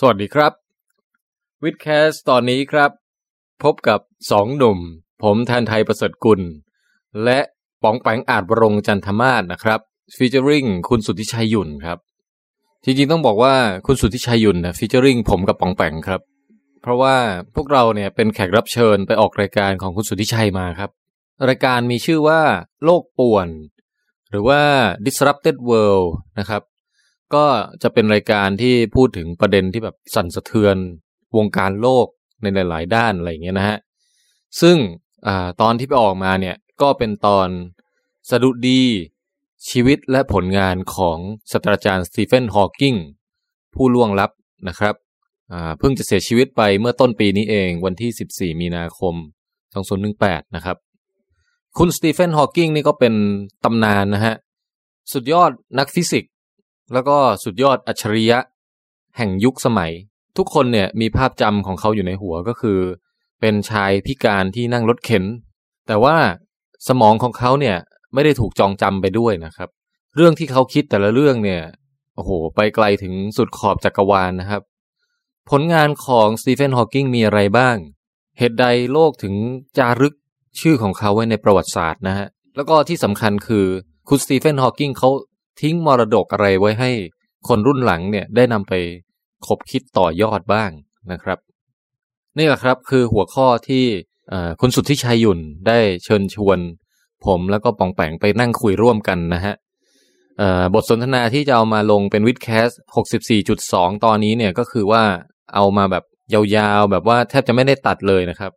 สวัสดีครับวิดแคสตอนนี้ครับ พบกับสองหนุ่ม ผมแทนไทยประเสริฐกุล และป๋องแปงอาจบรงจันทมาศนะครับฟีเจอริงคุณสุทธิชัยหยุ่นครับ จริงๆต้องบอกว่าคุณสุทธิชัยหยุ่นนะฟีเจอริงผมกับป๋องแปงครับ เพราะว่าพวกเราเนี่ยเป็นแขกรับเชิญไปออกรายการของคุณสุทธิชัยมาครับ รายการมีชื่อว่าโลกป่วน หรือว่า disrupted world นะครับ ก็จะเป็นรายการที่พูดถึงประเด็นที่แบบสั่นสะเทือนวงการโลกในหลาย ๆ ด้านอะไรอย่างเงี้ยนะฮะ ซึ่งอตอนที่ไปออกมาเนี่ยก็เป็นตอนสะดุดีชีวิตและผลงานของศาสตราจารย์สตีเฟนฮอว์กิงผู้ล่วงลับนะครับเพิ่งจะเสียชีวิตไปเมื่อต้นปีนี้เองวันที่ 14 มีนาคม 2018 นะครับ คุณสตีเฟนฮอว์กิงนี่ก็เป็นตำนานนะฮะ สุดยอดนักฟิสิกส์ แล้วก็สุดยอดอัจฉริยะ แห่งยุคสมัย ทุกคนเนี่ยมีภาพจำของเขาอยู่ในหัวก็คือ เป็นชายพิการที่นั่งรถเข็น แต่ว่าสมองของเขาเนี่ยไม่ได้ถูกจองจำไปด้วยนะครับ เรื่องที่เขาคิดแต่ละเรื่องเนี่ยโอ้โห ไปไกลถึงสุดขอบจักรวาลนะครับ ผลงานของสตีเฟนฮอว์กิงมีอะไรบ้าง เหตุใดโลกถึงจารึกชื่อของเขาไว้ในประวัติศาสตร์นะฮะ แล้วก็ที่สำคัญคือคุณสตีเฟนฮอว์กิงเขา ทิ้งมรดกอะไรไว้ให้คนรุ่นหลังเนี่ยได้นำไปคบคิดต่อยอดบ้างนะครับ นี่แหละครับคือหัวข้อที่คุณสุทธิชัยยุ่นได้เชิญชวน ผมแล้วก็ปองแปงไปนั่งคุยร่วมกันนะฮะบทสนทนาที่จะเอามาลงเป็นวิดแคส64.2 ตอนนี้เนี่ยก็คือว่าเอามาแบบยาวๆ แบบว่าแทบจะไม่ได้ตัดเลยนะครับ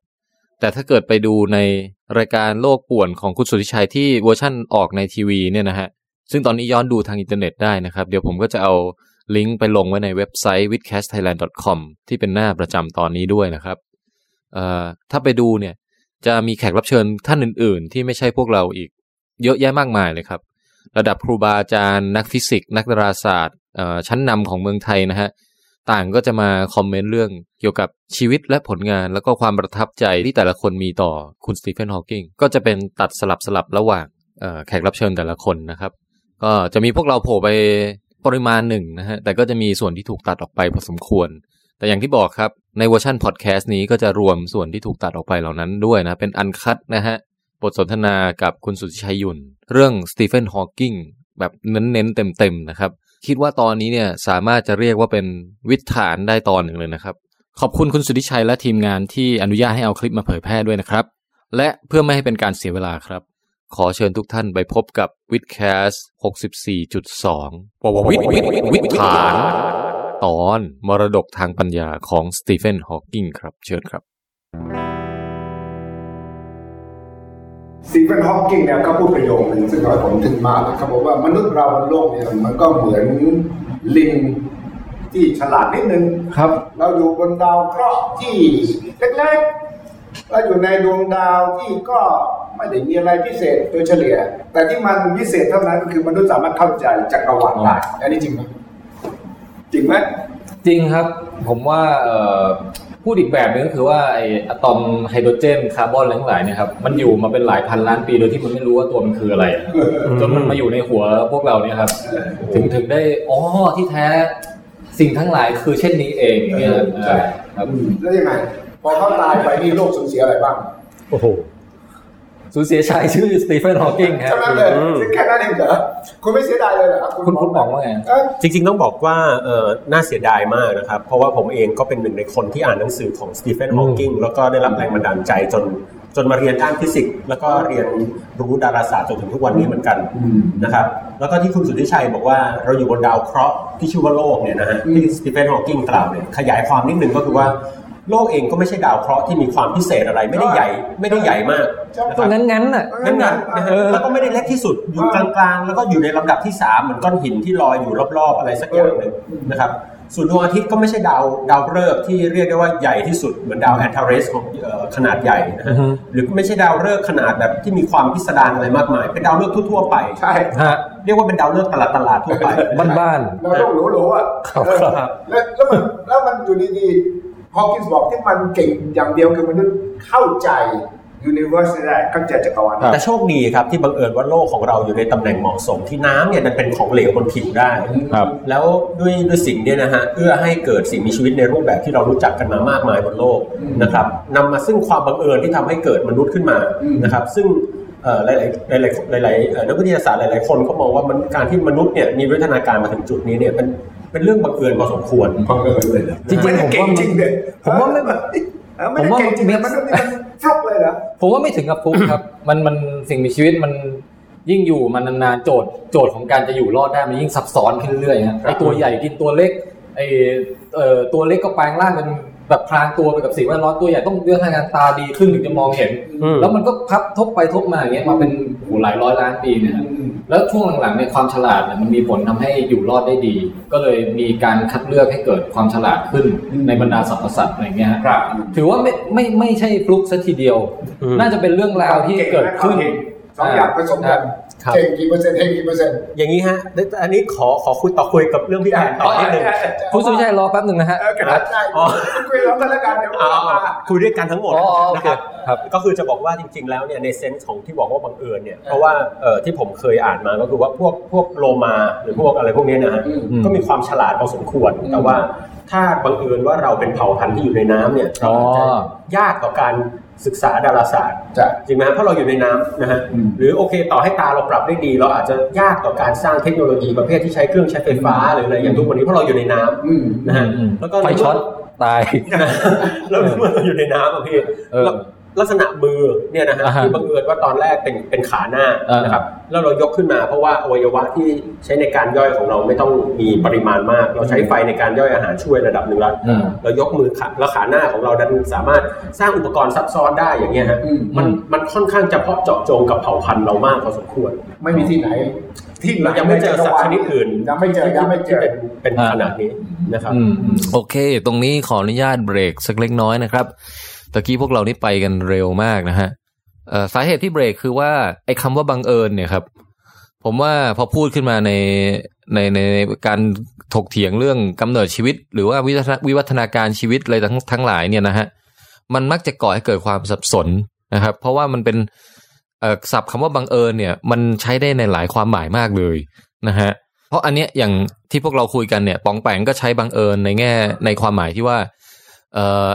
แต่ถ้าเกิดไปดูในรายการโลกป่วนของคุณสุทธิชัยที่เวอร์ชั่นออกในทีวีเนี่ยนะฮะ ซึ่งตอนนี้ย้อนดูทางอินเทอร์เน็ตได้นะครับ เดี๋ยวผมก็จะเอาลิงก์ไปลงไว้ในเว็บไซต์ witcastthailand.com ที่เป็นหน้าประจำตอนนี้ด้วยนะครับถ้าไปดูเนี่ยจะมีแขกรับเชิญท่านอื่น ๆ ที่ไม่ใช่พวกเราอีกเยอะแยะมากมายเลยครับ ระดับครูบาอาจารย์นักฟิสิกส์นักดาราศาสตร์ชั้นนำของเมืองไทยนะฮะต่างก็จะมาคอมเมนต์เรื่องเกี่ยวกับชีวิตและผลงานแล้วก็ความประทับใจที่แต่ละคนมีต่อคุณสตีเฟนฮอว์กิงก็จะเป็นตัดสลับสลับระหว่างแขกรับเชิญแต่ละคนนะครับ ก็จะมีพวกเราโผล่ไปปริมาณหนึ่งนะฮะแต่ก็จะมีส่วนที่ถูกตัดออกไปพอสมควร แต่อย่างที่บอกครับในเวอร์ชันพอดแคสต์นี้ก็จะรวมส่วนที่ถูกตัดออกไปเหล่านั้นด้วยนะ เป็น uncut นะฮะบทสนทนากับคุณสุทธิชัย หยุ่นเรื่องสตีเฟนฮอว์กิงแบบเน้นๆเต็มๆนะครับ คิดว่าตอนนี้เนี่ยสามารถจะเรียกว่าเป็นวิถานได้ตอนหนึ่งเลยนะครับ ขอบคุณคุณสุทธิชัยและทีมงานที่อนุญาตให้เอาคลิปมาเผยแพร่ด้วยนะครับ และเพื่อไม่ให้เป็นการเสียเวลาครับ ขอเชิญทุกท่านไปพบกับวิดแคส64.2ปววิดวิดวิดฐาน ตอนมรดกทางปัญญาของสตีเฟนฮอว์กิงครับ เชิญครับสตีเฟนฮอว์กิงเนี่ยเขาพูดประโยคหนึ่งซึ่งทำให้ผมถึงมากเขาบอกว่ามนุษย์เราบนโลกเนี่ยมันก็เหมือนลิงที่ฉลาดนิดนึงครับ เราอยู่บนดาวเคราะห์ที่เล็กๆเราอยู่ในดวงดาวที่ก็ ไม่ได้มีอะไรพิเศษโดยเฉลี่ย แต่ที่มันพิเศษเท่านั้นก็คือมนุษย์สามารถเข้าใจจักรวาลได้อันนี้จริงไหมจริงไหมจริงครับ ผมว่าพูดอีกแบบนึงก็คือว่าไออะตอมไฮโดรเจนคาร์บอนทั้งหลายเนี่ยครับมันอยู่มาเป็นหลายพันล้านปีโดยที่มันไม่รู้ว่าตัวมันคืออะไร จนมันมาอยู่ในหัวพวกเราเนี่ยครับ ถึงถึงได้อ๋อที่แท้สิ่งทั้งหลายคือเช่นนี้เองเนี่ยใช่ครับแล้วยังไงพอเขาตายไปนี่โลกสูญเสียอะไรบ้าง โอ้โห สูญเสียชายชื่อสตีเฟนฮอว์กิงครับใช่ไหมเลยแค่นั้นเองเหรอคุณไม่เสียดายเลยเหรอคุณคุณบอกว่าไงจริง ๆ ต้องบอกว่าเออน่าเสียดายมากนะครับ เพราะว่าผมเองก็เป็นหนึ่งในคนที่อ่านหนังสือของสตีเฟนฮอว์กิงแล้วก็ได้รับแรงบันดาลใจจนจนมาเรียนด้านฟิสิกส์แล้วก็เรียนรู้ดาราศาสตร์จนถึงทุกวันนี้เหมือนกันนะครับแล้วก็ที่คุณสุทธิชัยบอกว่าเราอยู่บนดาวเคราะห์ที่ชื่อว่าโลกเนี่ยนะฮะที่สตีเฟนฮอว์กิงกล่าวเนี่ยขยายความนิดนึงก็คือว่า โลกเองก็ไม่ใช่ดาวเคราะห์ที่มีความพิเศษอะไรไม่ได้ใหญ่ไม่ได้ใหญ่มากตรงนั้นงั้นอะงั้นงั้นแล้วก็ไม่ได้เล็กที่สุดอยู่กลางๆ แล้วก็อยู่ในลำดับที่ 3 เหมือนก้อนหินที่ลอยอยู่รอบๆ อะไรสักอย่างหนึ่งนะครับส่วนดวงอาทิตย์ก็ไม่ใช่ดาวดาวฤกษ์ที่เรียกได้ว่าใหญ่ที่สุดเหมือนดาวแอนทาเรสของขนาดใหญ่นะฮะหรือไม่ใช่ดาวฤกษ์ขนาดแบบที่มีความพิสดารอะไรมากมาย เป็นดาวฤกษ์ทั่วๆไปใช่เรียกว่าเป็นดาวฤกษ์ตลาดตลาดทั่วไปบ้านๆเราต้องรู้ๆอะแล้วมันแล้วมันอยู่ดีๆ ฮอว์กินส์บอกที่มันเก่งอย่างเดียวคือมนุษย์เข้าใจยูนิเวอร์สได้เข้าใจจักรวาลแต่โชคดีครับที่บังเอิญว่าโลกของเราอยู่ในตำแหน่งเหมาะสมที่น้ำเนี่ยมันเป็นของเหลวบนผิวได้ครับแล้วด้วยด้วยสิ่งเนี้นะฮะเอื้อให้เกิดสิ่งมีชีวิตในรูปแบบที่เรารู้จักกันมามากมายบนโลกนะครับนำมาซึ่งความบังเอิญที่ทำให้เกิดมนุษย์ขึ้นมานะครับซึ่งเอ่อหลายๆหลายๆหลายๆเอ่อนักวิทยาศาสตร์หลาย ๆ คนก็มองว่ามันการที่มนุษย์เนี่ยมีวิวัฒนาการมาถึงจุดนี้เนี่ยเป็น เป็นเรื่องบังเอิญพอสมควรบังเอิญเลยนะจริงๆไม่ได้เก่งผมว่าจริงเลยผมว่าไม่เออไม่ได้เก่งจริงเลยมันมันฟลุกเลยเหรอผมว่าไม่ถึงกับฟุกครับ มันมันสิ่งมีชีวิตมันยิ่งอยู่มันนานๆโจทย์โจทย์ของการจะอยู่รอดได้มันยิ่งซับซ้อนขึ้นเรื่อยๆฮะไอตัวใหญ่กินตัวเล็กไอเอ่อตัวเล็กก็แปลงร่างเป็นแบบพรางตัวไปกับสิ่งแวดล้อมตัวใหญ่ต้องเลือกทางการตาดีขึ้นถึงจะมองเห็นอืมแล้วมันก็พับทบไปทบมาอย่างเงี้ยมาเป็นโอ้โหหลายร้อยล้านปีเนี่ยฮะ แล้วช่วงหลังๆเนี่ยความฉลาดเนี่ยมันมีผลทำให้อยู่รอดได้ดี ก็เลยมีการคัดเลือกให้เกิดความฉลาดขึ้นในบรรดาสรรพสัตว์อะไรเงี้ยฮะครับถือว่าไม่ไม่ไม่ใช่ฟลุกซะทีเดียวอืมน่าจะเป็นเรื่องราวที่เกิดขึ้น สองอย่างผสมกันครับเก่งกี่เปอร์เซ็นต์เฮงกี่เปอร์เซ็นต์อย่างนี้ฮะแต่อันนี้ขอขอคุยต่อคุยกับเรื่องพี่แอนต่อนิดนึงคุณสุวิชัยรอแป๊บหนึ่งนะฮะเออกระดาษได้อ๋อคุยร้องกันแล้วกันเดี๋ยวเอาเราเอามาคุยด้วยกันทั้งหมดอ๋ออ๋อโอนะเคครับครับก็คือจะบอกว่าจริง ๆ แล้วเนี่ยในเซนส์ของที่บอกว่าบังเอิญเนี่ยเพราะว่าเอ่อที่ผมเคยอ่านมาก็คือว่าพวกพวกโลมาหรือพวกอะไรพวกเนี้ยนะฮะอืมก็มีความฉลาดพอสมควรแต่ว่าถ้าบังเอิญว่าเราเป็นเผ่าพันธุ์ที่อยู่ในน้ำเนี่ยอ๋อจะยากต่อการ ศึกษาดาราศาสตร์จะจริงไหมฮะเพราะเราอยู่ในน้ำนะฮะอืมหรือโอเค ต่อให้ตาเราปรับได้ดี เราอาจจะยากต่อการสร้างเทคโนโลยีประเภทที่ใช้เครื่องใช้ไฟฟ้าหรืออะไรอย่างทุกวันนี้เพราะเราอยู่ในน้ำอืมนะฮะอืมแล้วก็ไฟช็อตตายแล้วเมื่อเราอยู่ในน้ำอะพี่เออแล้วลักษณะมือเนี่ยนะฮะอ่าฮะที่บังเอิญว่าตอนแรกเป็นเป็นขาหน้าอ่านนะครับแล้วเรายกขึ้นมาเพราะว่าอวัยวะที่ใช้ในการย่อยของเราไม่ต้องมีปริมาณมาก เราใช้ไฟในการย่อยอาหารช่วยระดับหนึ่งแล้วอืมเรายกมือขาแล้วขาหน้าของเราดันสามารถสร้างอุปกรณ์ซับซ้อนได้อย่างเงี้ยฮะอืมมันมันค่อนข้างจะเพาะเจาะจงกับเผ่าพันธุ์เรามากพอสมควร ไม่มีที่ไหนที่ไหนเรายังไม่เจอสัตว์ชนิดอื่นยังไม่เจอยังไม่เจที่อเป็นเป็นอ่าขนาดนี้นะครับอืมอืมโอเค ตรงนี้ขออนุญาตเบรกสักเล็กน้อยนะครับ ตะกี้พวกเรานี่ไปกันเร็วมากนะฮะเอ่อสาเหตุที่เบรกคือว่าไอ้คำว่าบังเอิญเนี่ยครับ ผมว่าพอพูดขึ้นมาในในในในการถกเถียงเรื่องกำเนิดชีวิต หรือว่าวิวัฒนาวิวัฒนาการชีวิตอะไรทั้งทั้งหลายเนี่ยนะฮะมันมักจะก่อให้เกิดความสับสนนะครับ เพราะว่ามันเป็นศัพท์คำว่าบังเอิญเนี่ย มันใช้ได้ในหลายความหมายมากเลยนะฮะเพราะอันเนี้ยอย่างที่พวกเราคุยกันเนี่ยปองแปงก็ใช้บังเอิญในแง่ในความหมายที่ว่าเอ่อ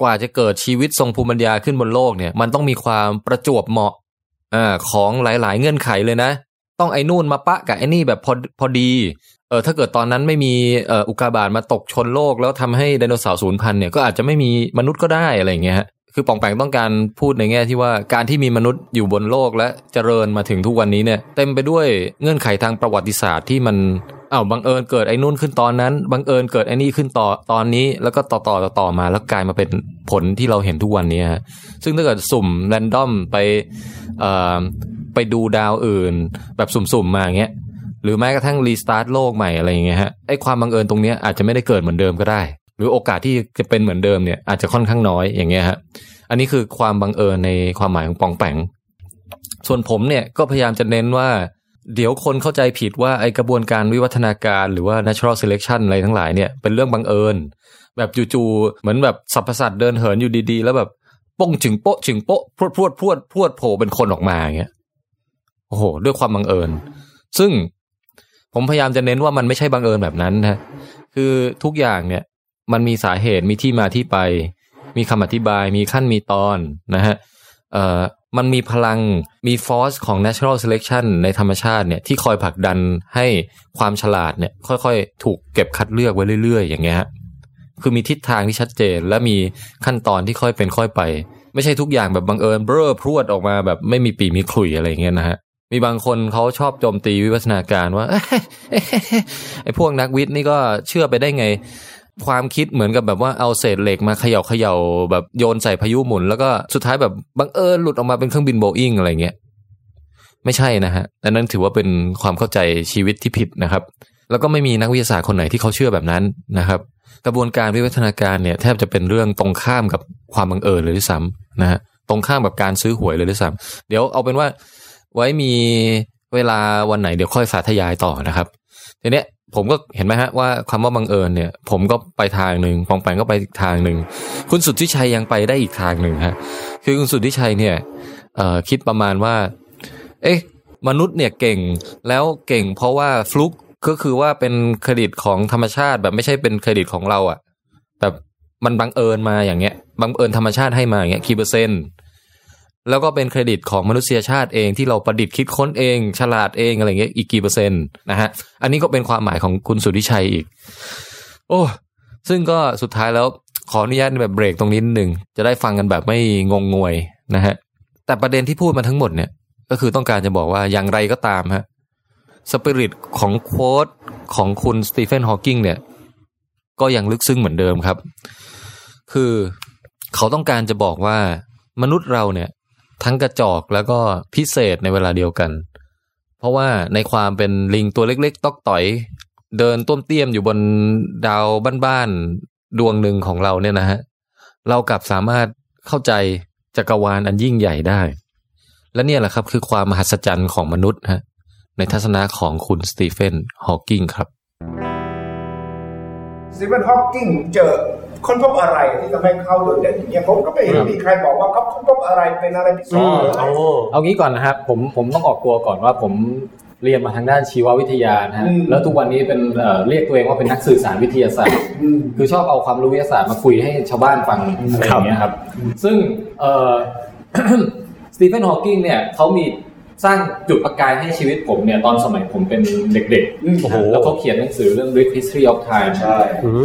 กว่าจะเกิดชีวิตทรงภูมิปัญญาขึ้นบนโลกเนี่ย มันต้องมีความประจวบเหมาะอ่าของหลาย ๆ เงื่อนไขเลยนะ ต้องไอ้นู่นมาปะกับไอ้นี่แบบพอพอดีเออถ้าเกิดตอนนั้นไม่มีเอออุกาบาตมาตกชนโลกแล้วทำให้ไดโนเสาร์สูญพันธุ์เนี่ยก็อาจจะไม่มีมนุษย์ก็ได้อะไรอย่างเงี้ยฮะคือปองแปงต้องการพูดในแง่ที่ว่าการที่มีมนุษย์อยู่บนโลกและเจริญมาถึงทุกวันนี้เนี่ย เต็มไปด้วยเงื่อนไขทางประวัติศาสตร์ที่มัน อ้าวบังเอิญเกิดไอ้นู่นขึ้นตอนนั้นบังเอิญเกิดไอ้นี่ขึ้นต่อตอนนี้ แล้วก็ต่อต่อต่อต่อมา แล้วกลายมาเป็นผลที่เราเห็นทุกวันนี้ฮะซึ่งถ้าเกิดสุ่ม random ไปเอ่อไปดูดาวอื่น แบบสุ่มๆมาอย่างเงี้ยหรือแม้กระทั่ง restart โลกใหม่อะไรอย่างเงี้ยฮะไอ้ความบังเอิญตรงเนี้ยอาจจะไม่ได้เกิดเหมือนเดิมก็ได้ หรือโอกาสที่จะเป็นเหมือนเดิมเนี่ยอาจจะค่อนข้างน้อยอย่างเงี้ยฮะอันนี้คือความบังเอิญในความหมายของปองแปงส่วนผมเนี่ยก็พยายามจะเน้นว่า เดี๋ยวคนเข้าใจผิดว่าไอกระบวนการวิวัฒนาการหรือว่า natural selection อะไรทั้งหลายเนี่ยเป็นเรื่องบังเอิญ แบบจู่ๆเหมือนแบบสัพพสัตว์เดินเหินอยู่ดีๆ แล้วแบบป้งจึงโป๊ะจึงโป๊ะพรวดพรวดพรวดพรวดโผล่เป็นคนออกมาอย่างเงี้ยโอ้โห ด้วยความบังเอิญ ซึ่งผมพยายามจะเน้นว่ามันไม่ใช่บังเอิญแบบนั้นนะคือทุกอย่างเนี่ย มันมีสาเหตุมีที่มาที่ไป มีคำอธิบายมีขั้นมีตอนนะฮะเอ่อ มันมีพลังมีฟอร์สของ natural selection ในธรรมชาติเนี่ยที่คอยผลักดันให้ความฉลาดเนี่ยค่อยๆ ถูกเก็บคัดเลือกไว้เรื่อย ๆ อย่างเงี้ยคือมีทิศทางที่ชัดเจน และมีขั้นตอนที่ค่อยเป็นค่อยไป ไม่ใช่ทุกอย่างแบบบังเอิญเบ้อพรวดออกมาแบบไม่มีปีมีขลุ่ยอะไรเงี้ยนะฮะมีบางคนเขาชอบโจมตีวิวัฒนาการว่าไอ้พวกนักวิทย์นี่ก็เชื่อไปได้ไง ความคิดเหมือนกับแบบว่าเอาเศษเหล็กมาเขย่าเขย่าแบบโยนใส่พายุหมุน แล้วก็สุดท้ายแบบบังเอิญหลุดออกมาเป็นเครื่องบินโบอิงอะไรเงี้ยไม่ใช่นะฮะอันนั้นถือว่าเป็นความเข้าใจชีวิตที่ผิดนะครับ แล้วก็ไม่มีนักวิทยาศาสตร์คนไหนที่เขาเชื่อแบบนั้นนะครับ กระบวนการวิวัฒนาการเนี่ยแทบจะเป็นเรื่องตรงข้ามกับความบังเอิญเลยด้วยซ้ำนะฮะตรงข้ามกับการซื้อหวยเลยด้วยซ้ำเดี๋ยวเอาเป็นว่าไว้มีเวลาวันไหนเดี๋ยวค่อยสาธยายต่อนะครับทีเนี้ย ผมก็เห็นไหมฮะว่าคำว่าบังเอิญเนี่ย ผมก็ไปทางหนึ่งปองแปงก็ไปอีกทางหนึ่งคุณสุทธิชัยยังไปได้อีกทางหนึ่งฮะ คือคุณสุทธิชัยเนี่ยคิดประมาณว่า เอ๊ะ มนุษย์เนี่ยเก่งแล้วเก่ง เพราะว่าฟลุกก็คือว่าเป็นเครดิตของธรรมชาติแบบไม่ใช่เป็นเครดิตของเราอะแบบมันบังเอิญมาอย่างเงี้ยบังเอิญธรรมชาติให้มาอย่างเงี้ยกี่เปอร์เซ็นต์ แล้วก็เป็นเครดิตของมนุษยชาติเองที่เราประดิษฐ์คิดค้นเอง ฉลาดเองอะไรเงี้ยอีกกี่เปอร์เซ็นต์นะฮะอันนี้ก็เป็นความหมายของคุณสุทธิชัยอีก โอ้ซึ่งก็สุดท้ายแล้วขออนุญาตแบบเบรกตรงนี้นิดนึงจะได้ฟังกันแบบไม่งงงวยนะฮะแต่ประเด็นที่พูดมาทั้งหมดเนี่ย ก็คือต้องการจะบอกว่าอย่างไรก็ตามฮะสปิริตของโค้ดของคุณสตีเฟนฮอว์กิงเนี่ย ก็ยังลึกซึ้งเหมือนเดิมครับ คือเขาต้องการจะบอกว่ามนุษย์เราเนี่ย ทั้งกระจอกแล้วก็พิเศษในเวลาเดียวกัน เพราะว่าในความเป็นลิงตัวเล็ก ๆ ตอกต่อย เดินต้มเตี้ยมอยู่บนดาวบ้านๆดวงหนึ่งของเราเนี่ยนะฮะเรากลับสามารถเข้าใจจักรวาลอันยิ่งใหญ่ได้ และเนี่ยแหละครับคือความมหัศจรรย์ของมนุษย์ฮะในทัศนะของคุณสตีเฟนฮอว์กิงครับสตีเฟนฮอว์กิงเจอ ค้นพบอะไรที่ทำให้เขาโดดเด่นอย่างเงี้ยผมก็ไม่เห็นมีใครบอกว่าเขาค้นพบอะไรเป็นอะไรพิเศษอ๋อหรืออะไรเอางี้ก่อนนะครับผมผมต้องออกตัวก่อนว่าผมเรียนมาทางด้านชีววิทยานะฮะแล้วทุกวันนี้เป็นเอ่อเรียกตัวเองว่าเป็นนักสื่อสารวิทยาศาสตร์อืมคือชอบเอาความรู้วิทยาศาสตร์มาคุยให้ชาวบ้านฟังอะไรอย่างเงี้ยครับ ซึ่งเอ่อสตีเฟนฮอว์กิงเนี่ยเขามี สร้างจุดประกายให้ชีวิตผมเนี่ยตอนสมัยผมเป็นเด็กโอ้โห ๆ แล้วเขาเขียนหนังสือเรื่อง Brief History of Time ใช่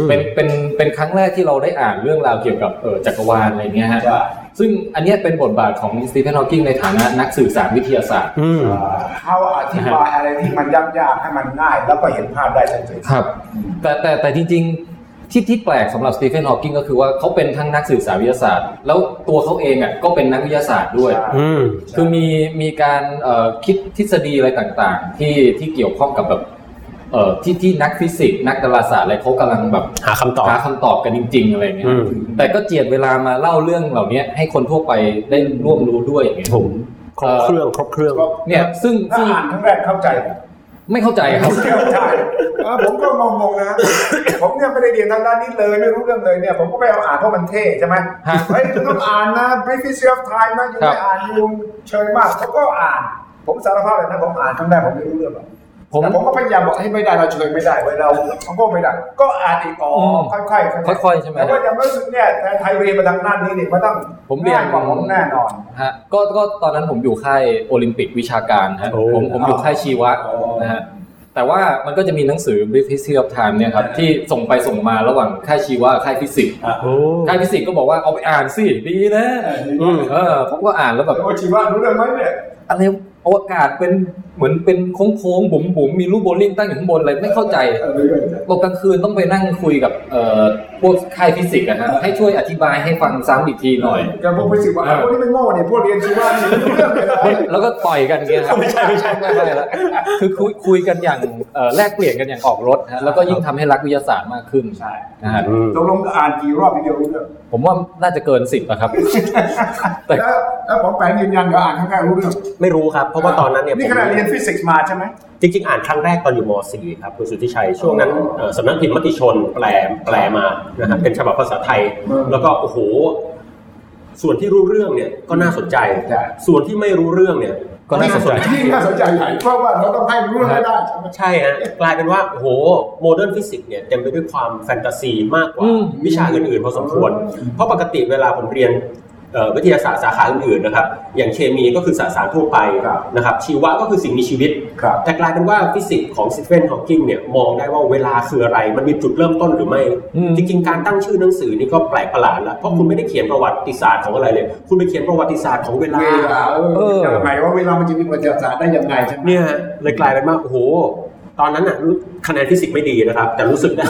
เป็นเป็นเป็นครั้งแรกที่เราได้อ่านเรื่องราวเกี่ยวกับเออจักรวาลอะไรเงี้ยฮะ ใช่ซึ่งอันเนี้ยเป็นบทบาทของสตีเฟนฮอว์กิงในฐานะนักสื่อสารวิทยาศาสตร์ อืม เขาอธิบายอะไรที่มันยากๆให้มันง่าย แล้วก็เห็นภาพได้ชัดเจน ครับแต่แต่แต่จริง ๆ ที่ที่แปลกสำหรับสตีเฟนฮอว์กิงก็คือว่าเขาเป็นทั้งนักสื่อสารวิทยาศาสตร์ แล้วตัวเขาเองอะก็เป็นนักวิทยาศาสตร์ด้วยอืมคือมีมีการเอ่อคิดทฤษฎีอะไรต่างๆ ที่ที่เกี่ยวข้องกับแบบเอ่อที่ที่นักฟิสิกส์นักดาราศาสตร์อะไรเขากำลังแบบหาคำตอบหาคำตอบกันจริง ๆ อะไรเงี้ยอืมแต่ก็เจียดเวลามาเล่าเรื่องเหล่านี้ให้คนทั่วไปได้ร่วมรู้ด้วยอย่างเงี้ยผมครบเครื่องครบเครื่องเนี่ยซึ่งถ้าซึ่งอ่านครั้งแรกเข้าใจ ไม่เข้าใจครับเข้าใจเออผมก็งงๆนะผมเนี่ยไม่ได้เรียนทางด้านนี้เลยไม่รู้เรื่องเลยเนี่ยผมก็ไปเอาอ่านเพราะมันเท่ใช่ไหมฮะเฮ้ยคุณต้องอ่านนะ Brief History of Time นะยังครับไม่อ่านยุงเชยมากเขาก็อ่าน ผมสารภาพเลยนะผมอ่านครั้งแรกผมไม่รู้เรื่องหรอก ผมแต่ผมก็พยายามบอกให้ไม่ได้เราเชยไม่ได้เว้ยเราเขาก็ไม่ได้ ก็อ่านอีกอ๋ออมค่อยๆค่อยๆใช่ไหมแต่ว่ายังรู้สึกเนี่ยแต่ไทยเรียนมาทางด้านนี้นี่มันต้องผมเรียนง่ายกว่าผมแน่นอนฮะก็ก็ตอนนั้นผมอยู่ค่ายโอลิมปิกวิชาการฮะโอ้ผมผมอยู่ค่ายชีวะอ๋อนะฮะแต่ว่ามันก็จะมีหนังสือ Brief History of Time เนี่ยครับที่ส่งไปส่งมาระหว่างค่ายชีวะกับค่ายฟิสิกส์โอ้ค่ายฟิสิกส์ก็บอกว่าเอาไปอ่านสิดีนะอืมเออผมก็อ่านแล้วแบบแต่ว่าชีวะรู้เรื่องไหมเนี่ยอะไร อวกาศเป็นเหมือนเป็นโค้งๆบุ๋มๆมีลูกโบว์ลิ่งตั้งอยู่ข้างบนอะไรไม่เข้าใจเออไม่เข้าใจบอกกลางคืนต้องไปนั่งคุยกับเอ่อ พวกค่ายฟิสิกส์อะฮะให้ช่วยอธิบายให้ฟังซ้ำอีกทีหน่อยแกพวกไปสิว่าอ่าพวกนี้ไม่โง่เนี่ยพวกเรียนชีวะนี่ไม่รู้เรื่องเลยนะแล้วก็ต่อยกันอย่างเงี้ยครับไม่ใช่ไม่ใช่ไม่ใช่แล้วคือคุยคุยกันอย่างเอ่อแลกเปลี่ยนกันอย่างออกรสฮะแล้วก็ยิ่งทำให้รักวิทยาศาสตร์มากขึ้นใช่นะฮะอืมตกลงอ่านกี่รอบทีเดียวรู้เรื่องผมว่าน่าจะเกินสิบอะครับแต่แล้วแล้วผมแปลงยืนยันกับอ่านครั้งแรกรู้เรื่องไม่รู้ครับเพราะว่าตอนนั้นเนี่ยนี่ผมขนาดเรียนฟิสิกส์มาใช่ไหม จริงๆ อ่านครั้งแรกตอนอยู่ม .4 ครับคุณสุทธิชัยช่วงนั้นเอ่อสำนักพิมพ์มติชนแปลแปลมานะฮะเป็นฉบับภาษาไทยอืมแล้วก็โอ้โห ส่วนที่รู้เรื่องเนี่ยก็น่าสนใจใช่ส่วนที่ไม่รู้เรื่องเนี่ยก็น่าสนใจยิ่งน่าสนใจใหญ่เพราะว่าเราต้องให้รู้เรื่องให้ได้ใช่ไหมใช่ฮะกลายเป็นว่าโอ้โห modern physics เนี่ยเต็มไปด้วยความแฟนตาซีมากกว่าอืมวิชาอื่นๆพอสมควร เพราะปกติเวลาผมเรียนเอ่อ วิทยาศาสตร์สาขาอื่นๆนะครับ อย่างเคมีก็คือสสารทั่วไปครับนะครับชีวะก็คือสิ่งมีชีวิตครับแต่กลายเป็นว่าฟิสิกส์ของสตีเฟนฮอว์กิงเนี่ยมองได้ว่าเวลาคืออะไร มันมีจุดเริ่มต้นหรือไม่อืมจริงๆ การตั้งชื่อหนังสือนี่ก็แปลกประหลาดแล้วเพราะคุณไม่ได้เขียนประวัติศาสตร์ของอะไรเลย คุณไปเขียนประวัติศาสตร์ของเวลาเวลาเอเอออยังไงว่าเวลามันจะมีประวัติศาสตร์ได้ยังไงใช่ไหมเนี่ยฮะเลยกลายเป็นว่าโอ้โหตอนนั้นน่ะรู้คะแนนฟิสิกส์ไม่ดีนะครับ แต่รู้สึกได้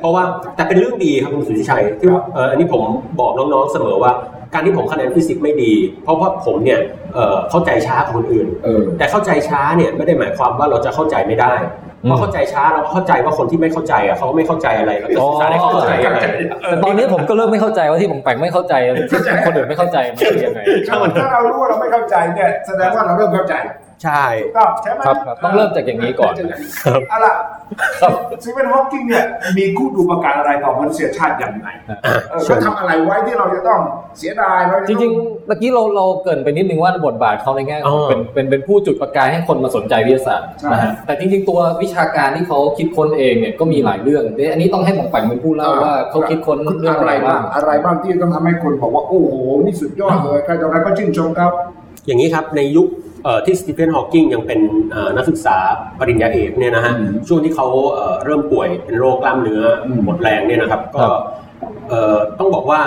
เพราะว่าแต่เป็นเรื่องดีครับคุณสุทธิชัยที่ว่าเอออันนี้ผมบอกน้องๆเสมอว่า การที่ผมคะแนนฟิสิกส์ไม่ดี เพราะว่าผมเนี่ยเอ่อเข้าใจช้ากว่าคนอื่นเออแต่เข้าใจช้าเนี่ยไม่ได้หมายความว่าเราจะเข้าใจไม่ได้เพราะเข้าใจช้าเราก็เข้าใจว่าคนที่ไม่เข้าใจอะเขาก็ไม่เข้าใจอะไรเราจะสื่อสารให้เขาเข้าใจอะไรแต่ตอนนี้ผมก็เริ่มไม่เข้าใจว่าที่ผมแปลงไม่เข้าใจที่คนอื่นไม่เข้าใจมันคือยังไงถ้าเรารู้ว่าเราไม่เข้าใจเนี่ยแสดงว่าเราเริ่มเข้าใจ ใช่ถูกต้องใช่ไหมครับครับต้องเริ่มจากอย่างนี้ก่อนครับเอาล่ะสตีเฟนฮอว์กิงเนี่ยมีคู่ดูประการอะไรต่อมนุษยชาติอย่างไรเออเขาทำอะไรไว้ที่เราจะต้องเสียดายเราะจริงๆเมื่อกี้เราเราเกรินไปนิดนึงว่าบทบาทเขาในแง่ของอ๋อเป็นเป็นเป็นผู้จุดประกายให้คนมาสนใจวิทยาศาสตร์นะฮะแต่จริง ๆ ตัววิชาการที่เขาคิดค้นเองเนี่ยก็มีหลายเรื่องเดี๋ยวอันนี้ต้องให้หมองปังเป็นผู้เล่าว่าเขาคิดค้นเรื่องอะไรบ้างอะไรบ้างที่ต้องทำให้คนบอกว่าโอ้โหนี่สุดยอดเลยใครต่อใครก็ชื่นชมครับ อย่างนี้ครับในยุคเอ่อที่สตีเฟนฮอว์กิงยังเป็นเอ่อนักศึกษาปริญญาเอกเนี่ยนะฮะอืมช่วงที่เขาเอ่อเริ่มป่วยเป็นโรคกล้ามเนื้ออมหมดแรงเนี่ยนะครับก็ครับเอ่อต้องบอกว่า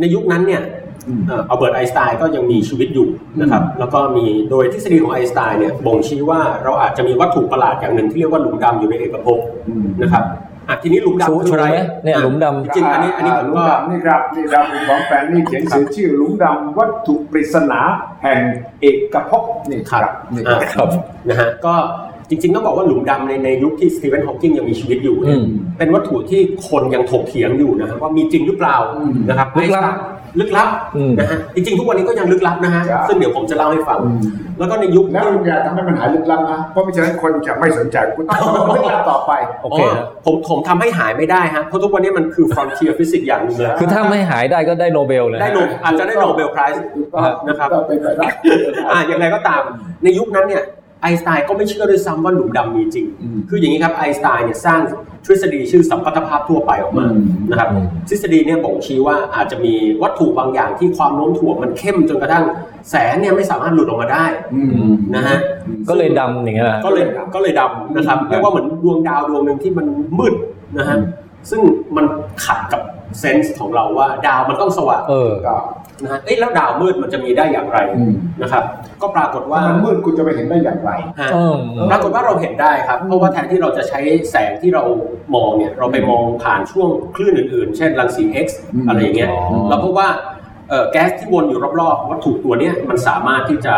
ในยุคนั้นเนี่ยอืมเอ่ออัลเบิร์ตไอน์สไตน์ก็ยังมีชีวิตอยู่นะครับแล้วก็มีโดยทฤษฎีของไอน์สไตน์เนี่ยบ่งชี้ว่าเราอาจจะมีวัตถุประหลาดอย่างหนึ่งที่เรียกว่าหลุมดำอยู่ในเอกภพอืมนะครับ อะทีนี้หลุมชูดำคืออะไรชูไหมเนี่ยหลุมดำจริงๆอันนี้อันนี้ผมหลุมก็ดำนี่ครับนี่ครับของแปลงนี่เขียนเสียชื่อหลุมดำวัตถุปริศนาแห่งเอกภพนี่ครับนี่อ่าครับนะฮะก็จริงๆต้องบอกว่าหลุมดำในในยุคที่สตีเฟนฮอว์กิงยังมีชีวิตอยู่เนี่ยอืมเป็นวัตถุที่คนยังถกเถียงอยู่นะครับว่ามีจริงหรือเปล่าอืมนะครับลึกลับ ลึกลับอืมนะฮะจริงๆทุกวันนี้ก็ยังลึกลับนะฮะใช่ซึ่งเดี๋ยวผมจะเล่าให้ฟังอืมแล้วก็ในยุคแล้วคุณอย่าทำให้มันหายลึกลับนะเพราะไม่ฉะนั้นคนจะไม่สนใจคุณต้องทำให้มันลึกลับต่อไปโอเคอ๋อฮะผมผมทำให้หายไม่ได้ฮะเพราะทุกวันนี้มันคือ frontier physics อย่างหนึ่งเลยคือถ้าไม่หายได้ก็ได้โนเบลเลยได้โนอาจจะได้ Nobel Prize ถูกต้องนะครับต้องเป็นไปได้อ่าอย่างไรก็ตามในยุคนั้นเนี่ย ไอน์สไตน์ก็ไม่เชื่อด้วยซ้ำว่าหลุมดำมีจริงอืมคืออย่างนี้ครับไอน์สไตน์เนี่ยสร้างทฤษฎีชื่อสัมพัทธภาพทั่วไปออกมาอืมนะครับอืมทฤษฎีเนี่ยบ่งชี้ว่าอาจจะมีวัตถุบางอย่างที่ความโน้มถ่วงมันเข้มจนกระทั่งแสงเนี่ยไม่สามารถหลุดออกมาได้อืมนะฮะก็เลยดำอย่างเงี้ยนะก็เลยก็เลยดำนะครับเรียกว่าเหมือนดวงดาวดวงหนึ่งที่มันมืดนะฮะซึ่งมันขัดกับเซนส์ของเราว่าดาวมันต้องสว่างเออก็ นะฮะเอ๊ะแล้วดาวมืดมันจะมีได้อย่างไรอืมนะครับ ก็ปรากฏว่าว่ามันมืดคุณจะไปเห็นได้อย่างไรฮะอืมปรากฏว่าเราเห็นได้ครับเพราะว่าแทนที่เราจะใช้แสงที่เรามองเนี่ยเราไปมองผ่านช่วงคลื่นอื่นๆ เช่นรังสี X อืมอะไรอย่างเงี้ยอ๋อเราพบว่าเอ่อแก๊สที่วนอยู่รอบๆวัตถุตัวเนี้ยมันสามารถที่จะ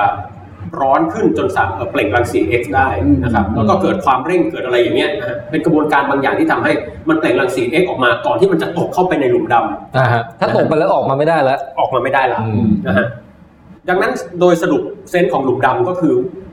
ร้อนขึ้นจนสามารถเปล่งรังสี X ได้นะครับแล้วก็เกิดความเร่งเกิดอะไรอย่างเงี้ยนะฮะเป็นกระบวนการบางอย่างที่ทำให้มันเปล่งรังสี X ออกมาก่อนที่มันจะตกเข้าไปในหลุมดำอ่าฮะถ้าตกไปแล้วออกมาไม่ได้แล้ว ออกมาไม่ได้ละอืมนะฮะดังนั้นโดยสรุปเส้นของหลุมดำก็คืออ่า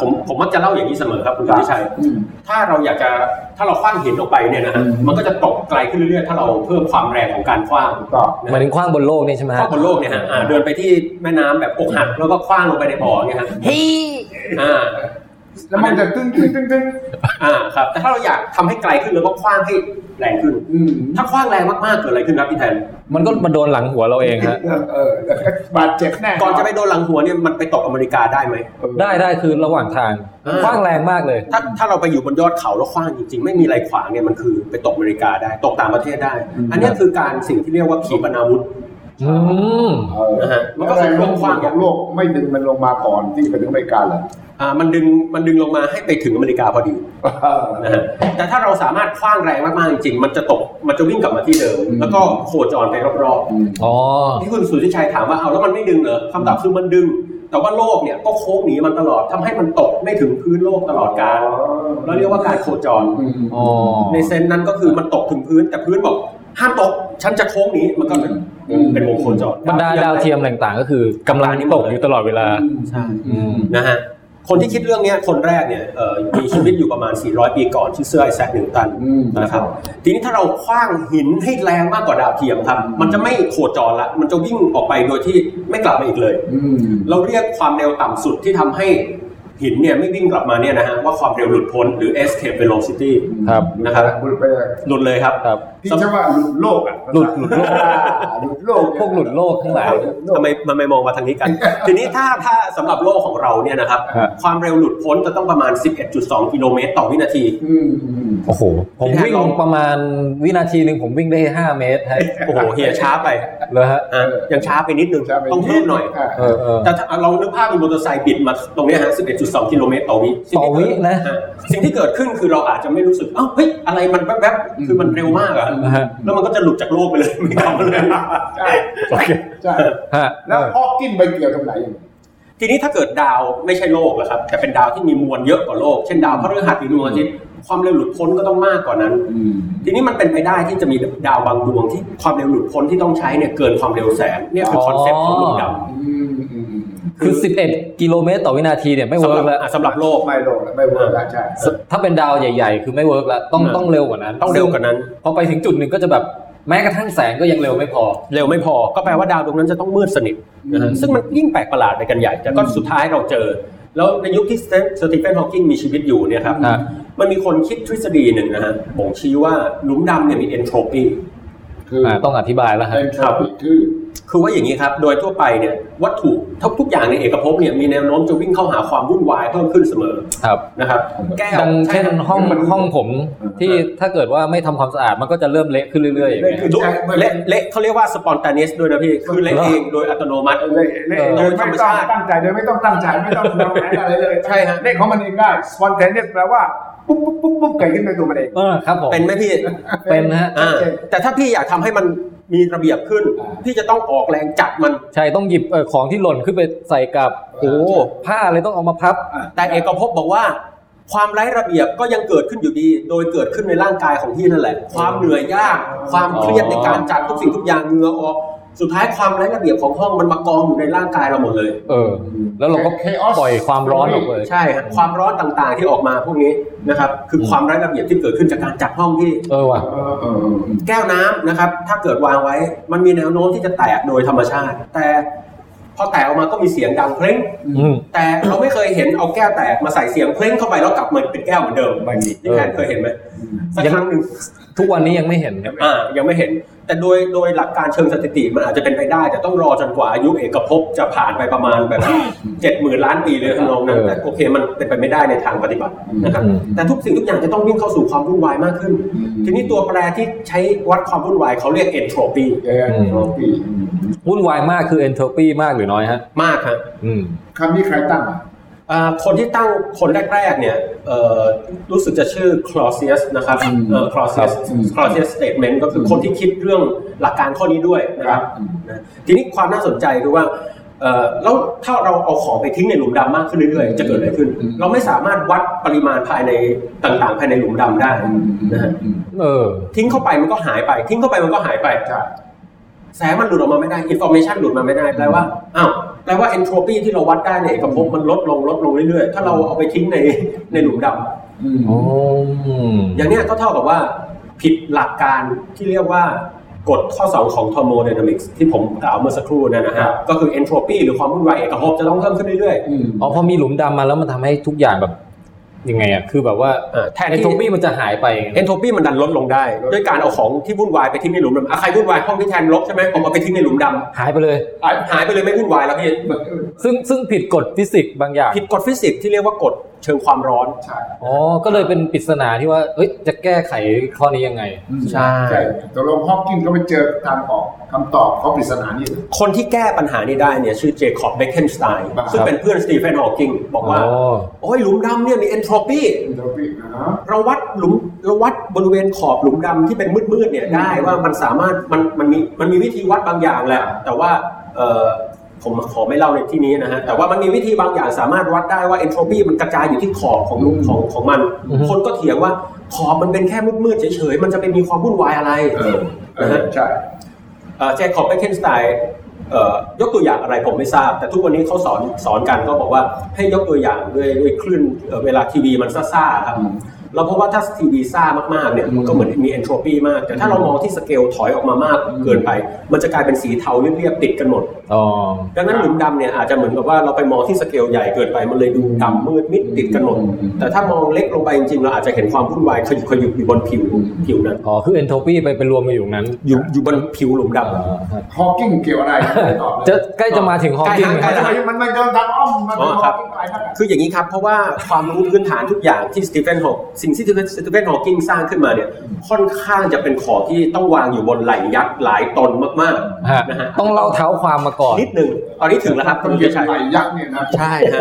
ผมผมมักจะเล่าอย่างนี้เสมอครับคุณสุทธิชัยอืมถ้าเราอยากจะถ้าเราคว้างหินออกไปเนี่ยนะฮะอืมมันก็จะตกไกลขึ้นเรื่อยๆ ถ้าเราเพิ่มความแรงของการคว้างก็หมายถึงคว้างบนโลกนี่ใช่ไหมคฮะว้างบนโลกเนี่ยฮะอ่าเดินไปที่แม่น้ำแบบอกหักแล้วก็คว้างลงไปในบ่อเนี่ยฮะเฮ้ยอ่า แล้วมันจะตึ้งตึ้งตึ้งตึ้งอ่าครับ แต่ถ้าเราอยากทำให้ไกลขึ้นเราก็คว้างให้แรงขึ้นอืมถ้าคว้างแรงมากๆเกิดอะไรขึ้นครับพี่แทน มันก็มาโดนหลังหัวเราเองฮะเออบาดเจ็บแน่ก่อนจะไปโดนหลังหัวเนี่ยมันไปตกอเมริกาได้ไหมเออได้ได้คือระหว่างทางอ่าคว้างแรงมากเลย ถ้าถ้าเราไปอยู่บนยอดเขาแล้วคว้างจริงๆ ไม่มีอะไรขวางเนี่ยมันคือไปตกอเมริกาได้ตกต่างประเทศได้ อันเนี้ยคือการสิ่งที่เรียกว่าขีปนาวุธ อืม เออนะฮะมันแล้วก็แรคืองเคโลรื่องกคว้างของโลกไม่ดึงมันลงมาก่อนที่จะไปถึงอเมริกาเหรออ่ามันดึงมันดึงลงมาให้ไปถึงอเมริกาพอดีเออนะฮะแต่ถ้าเราสามารถคว้างแรงมากๆจริงๆมันจะตกมันจะวิ่งกลับมาที่เดิมอืมแล้วก็โคจรไปรอบอืมอ๋อ ๆที่คุณสุทธิชัยถามว่าเอาแล้วมันไม่ดึงเหรอคำตอบคือมันดึง แต่ว่าโลกเนี่ยก็โค้งหนีมันตลอดทำให้มันตกไม่ถึงพื้นโลกตลอดกาลเราเรียกว่าการโคจร อืมอืมอ๋อ ใน sense นั้นก็คือมันตกถึงพื้นแต่พื้นบอก ห้ามตก ฉันจะโค้งหนีมันก็เป็นอืมเป็นวงโคจรบรรดาดาวเทียมต่างๆ ก็คือกำลังตกอยู่ตลอดเวลาใช่อืมนะฮะคนที่คิดเรื่องเนี้ยคนแรกเนี่ยเอ่อมีชีวิตอยู่ประมาณ 400 ปีก่อนชื่อเซอร์ไอแซคนิวตันอืมนะครับทีนี้ถ้าเราคว้างหินให้แรงมากกว่าดาวเทียมครับมันจะไม่โคจรละมันจะวิ่งออกไปโดยที่ไม่กลับมาอีกเลยอืมเราเรียกความเร็วต่ำสุดที่ทำให้ หินเนี่ยไม่วิ่งกลับมาเนี่ยนะฮะว่าความเร็วหลุดพ้นหรือ escape velocity ครับนะครับหลุดไปเลยหลุดเลยครับครับพี่ใช่ว่าหลุดโลกอะหลุดหลุดโลกหลุดโลกพวกหลุดโลกทั้งหลายทำไมมันไม่มองมาทางนี้กัน ทีนี้ถ้าถ้าสำหรับโลกของเราเนี่ยนะครับฮะความเร็วหลุดพ้นจะต้องประมาณ 11.2 กิโลเมตรต่อวินาทีอืมอืมโอ้โหผมวิ่งประมาณวินาทีหนึ่งผมวิ่งได้ 5 เมตรฮะโอ้โหเฮียช้าไปเลยฮะอะยังช้าไปนิดนึงจะไปต้องเพิ่มหน่อยะเออเออแต่ถ้าลองนึกภาพเป็นมอเตอร์ไซค์บิดมาตรงเนี้ยฮะ11.2กิโลเมตรต่อวิสิ่งที่ต่อวิเกิดนะฮสิ่งที่เกิดขึ้นคือเราอาจจะไม่รู้สึกเอ้าเฮ้ยอะไรมันแวบๆคือมันเร็วมากอะนะฮะแล้วมันก็จะหลุดจากโลกไปเลยไม่กลับมาเลยใช่โอเคใช่ฮะแล้วฮอว์กินไปเกี่ยวตรงไหนอย่างนี้ทีนี้ถ้าเกิดดาวไม่ใช่โลกล่ะครับแต่เป็นดาวที่มีมวลเยอะกว่าโลก เช่นดาวพฤหัสหรือดวงอาทิตย์ความเร็วหลุดพ้นก็ต้องมากกว่านั้นอืมทีนี้มันเป็นไปได้ที่จะมีดาวบางดวงที่ความเร็วหลุดพ้นที่ต้องใช้เนี่ยเกินความเร็วแสงเนี่ยคือ concept ของหลุมดำอืมอืมอืม คือ 11 กิโลเมตรต่อวินาทีเนี่ยไม่ work แล้วอะสำหรับโลกไม่ลงไม่ work แล้วใช่ถ้าเป็นดาวใหญ่ ๆ คือไม่ work แล้วต้องอ่าต้องเร็วกว่านั้น ต้องเร็วกว่านั้น พอไปถึงจุดหนึ่งก็จะแบบแม้กระทั่งแสงก็ยังเร็วไม่พอ เร็วไม่พอ ก็แปลว่าดาวดวงนั้นจะต้องมืดสนิทนะฮะซึ่งมันยิ่งแปลกประหลาดไปกันใหญ่แต่ก็สุดท้ายเราเจอ แล้วในยุคที่สตีเฟนฮอว์กิงมีชีวิตอยู่เนี่ยครับฮะมันมีคนคิดทฤษฎีหนึ่งนะฮะบ่งชี้ว่าหลุมดำเนี่ยมีเอนโทรปีคืออ่าต้องอธิบายแล้วฮะเอนโทรปีคือ คือว่าอย่างนี้ครับ โดยทั่วไปเนี่ยวัตถุทุกทุกอย่างในเอกภพเนี่ยมีแนวโน้มจะวิ่งเข้าหาความวุ่นวายเพิ่มขึ้นเสมอครับนะครับแก้วดังเช่นใครับห้องห้องผมที่ถ้าเกิดว่าไม่ทำความสะอาดมันก็จะเริ่มเละขึ้นเรื่อยๆอย่างเงี้ยดูเละเละเขาเรียกว่าสปอนตาเนสด้วยนะพี่คือเละเหรอเองโดยอัตโนมัติเลยเลยโดยธรรมชาติไต้องตั้งใจโดยไม่ต้องตั้งใจไม่ต้องวางแผนอะไรเลยใช่ฮะเลขของมันเองได้ spontaneous แปลว่าปุ๊บปุ๊บปุ๊บปุ๊บเกิดขึ้นในตัวมันเองเออครับผมเป็นไหมพี่เป็นฮะอ่าแต่ถ้าพี่อยากทำให้มัน มีระเบียบขึ้นอ่าพี่จะต้องออกแรงจัดมัน ใช่ต้องหยิบเอ่อของที่หล่นขึ้นไปใส่กับโอ้ผ้าเลยต้องเอามาพับ แต่เอกภพบอกว่า ความไร้ระเบียบก็ยังเกิดขึ้นอยู่ดี โดยเกิดขึ้นในร่างกายของพี่นั่นแหละ ความเหนื่อยยาก ความเครียดในการจัดทุกสิ่งทุกอย่างเหงื่อออก สุดท้ายความไร้ระเบียบของห้องมันมากองอยู่ในร่างกายเราหมดเลย เออ แล้วเราก็ Chaos ปล่อยความร้อนออกไปใช่ครับความร้อนต่างๆที่ออกมาพวกนี้นะครับ คือความไร้ระเบียบที่เกิดขึ้นจากการจัดห้องที่ เออว่ะเออเออเออแก้วน้ำนะครับ ถ้าเกิดวางไว้ มันมีแนวโน้มที่จะแตกโดยธรรมชาติ แต่พอแตกออกมาก็มีเสียงดังเพลงอืมแต่เราไม่เคยเห็นเอาแก้วแตกมาใส่เสียงเพลงเข้าไปแล้วกลับมาเป็นแก้วเหมือนเดิมไม่มีที่แทนเคยเห็นไหมสักยังครั้งหนึ่ง ทุกวันนี้ยังไม่เห็นอ่ายังไม่เห็น แต่โดยโดยหลักการเชิงสถิติมันอาจจะเป็นไปได้ แต่ต้องรอจนกว่าอายุเอกภพจะผ่านไปประมาณแบบเจ็ดหมื่นล้านปีเลยทำนองนั้นเออแต่โอเคมันเป็นไปไม่ได้ในทางปฏิบัตินะครับอืมแต่ทุกสิ่งทุกอย่างจะต้องวิ่งเข้าสู่ความวุ่นวายมากขึ้น ทีนี้ตัวแปรที่ใช้วัดความวุ่นวายเขาเรียกเอนโทรปีเออโทรปีวุ่นวายมากคือ entropy มากหรือน้อยฮะมากครับอืมคำนี้ใครตั้งอะอ่า คนที่ตั้งคนแรกๆเนี่ยเอ่อรู้สึกจะชื่อ Clausius นะครับเอ่อ Clausius อืม Clausius statement ก็คือคนที่คิดเรื่องหลักการข้อนี้ด้วยนะครับอืมนะทีนี้ความน่าสนใจคือว่าเอ่อแล้วถ้าเราเอาของไปทิ้งในหลุมดำมากขึ้นเรื่อยๆจะเกิดอะไรขึ้น เราไม่สามารถวัดปริมาณภายในต่างๆ ภายในหลุมดำได้นะฮะเออทิ้งเข้าไปมันก็หายไป ทิ้งเข้าไปมันก็หายไปใช่ แสงมันหลุดออกมาไม่ได้อินโฟเมชันหลุดมาไม่ได้แปลว่าอ้าวแปลว่าเอนโทรปีที่เราวัดได้ในเอกภพมันลดลงลดลงเรื่อยๆ ถ้าเราเอาไปทิ้งในในหลุมดำอืมอ๋ออย่างเนี้ยก็เท่ากับว่าผิดหลักการที่เรียกว่ากฎข้อ 2 ของ thermodynamics ที่ผมกล่าวเมื่อสักครู่เนี่ยนะฮะก็คือเอนโทรปีหรือความวุ่นวายเอกภพจะต้องเพิ่มขึ้นเรื่อยอืมอ๋อพอมีหลุมดำมาแล้วมันทำให้ทุกอย่างแบบ ยังไงอะคือแบบว่าๆอ่าแทนที่เอนโทรปีมันจะหายไปเอนโทรปีมันดันลดลงได้ ด้วยการเอาของที่วุ่นวายไปทิ้งในหลุมดำอะใครวุ่นวายห้องพี่แทนรกใช่ไหมผมเอาไปทิ้งในหลุมดหายไปเลยอะหายไปเลยไม่วุ่นวายแล้วพี่ซึ่งซึ่งผิดกฎฟิสิกส์บางอย่าง ผิดกฎฟิสิกส์ที่เรียกว่ากฎ เชิงความร้อนใช่อ๋อ ก็เลยเป็นปริศนาที่ว่าเอ้ยจะแก้ไขข้อนี้ยังไงใช่ใช่ตกลงฮอกกินก็ไปเจอทางออกคำตอบของปริศนานี่ คนที่แก้ปัญหานี้ได้เนี่ยชื่อเจคอบเบคเคนสไตน์ครับซึ่งเป็นเพื่อนสตีเฟนฮอว์กิงบอกว่าอ๋อโอ้ยหลุมดำเนี่ยมีเอนโทรปีเอนโทรปีนะฮะเราวัดหลุมเราวัดบริเวณขอบหลุมดำที่เป็นมืดๆเนี่ยได้ว่ามันสามารถมันมันมีมันมีวิธีวัดบางอย่างแหละแต่ว่าเออ ผมขอไม่เล่าในที่นี้นะฮะแต่ว่ามันมีวิธีบางอย่างสามารถวัดได้ว่าเอนโทรปีมันกระจายอยู่ที่ขอบของของของมันอือฮึคนก็เถียงว่าขอบมันเป็นแค่มืดๆเฉยๆมันจะเป็นมีความวุ่นวายอะไรเออเออใช่เจคอบเบคเคนสไตน์ยกตัวอย่างอะไรผมไม่ทราบ แต่ทุกวันนี้เขาสอนสอนกันก็บอกว่าให้ยกตัวอย่างด้วยด้วยคลื่นเอ่อเวลาทีวีมันซ่าๆครับ อืมเราพบว่าถ้าทีวีซ่ามากๆเนี่ยมันก็เหมือนมีเอนโทรปีมาก แต่ถ้าเรามองที่สเกลถอยออกมามากเกินไป มันจะกลายเป็นสีเทาเรียบๆติดกันหมดอ๋อดังนั้นหลุมดำเนี่ยอาจจะเหมือนกับว่าเราไปมองที่สเกลใหญ่เกินไปมันเลยดูดำมืดมิดติดกันหมดแต่ถ้ามองเล็กลงไปจริงๆเราอาจจะเห็นความวุ่นวายขยุกขยุกอยู่บนผิวผิวนั้นอ๋อคือ entropy ไปไปรวมมาอยู่ตรงนั้น อยู่อยู่บนผิวหลุมดำอ๋อครับฮอกกินเกี่ยวอะไรไม่ตอบเลยจะใกล้จะมาถึงฮอว์กิงใกล้แล้วแล้วมันมันเดินทางอ้อมมันอ๋เป็นอฮครัอบกกิ นไปนั่นแหละคืออย่างนี้ครับ เพราะว่าความรู้พื้นฐานทุกอย่างที่สตีเฟนฮอว์สิ่งที่สตีเฟนฮอว์กิงสร้างขึ้นมาเนี่ยค่อนข้างจะเป็นของที่ต้องวางอยู่บนไหล่ยักษ์หลายตนมากฮะๆนะฮะต้องเล่าเท้าความมาก่อนนิดหนึ่งตอนนี้ถึงแล้วครับต้องณเหยียเกีบยรติชัยไหล่ยักษ์เนี่ยนะใช่ฮะ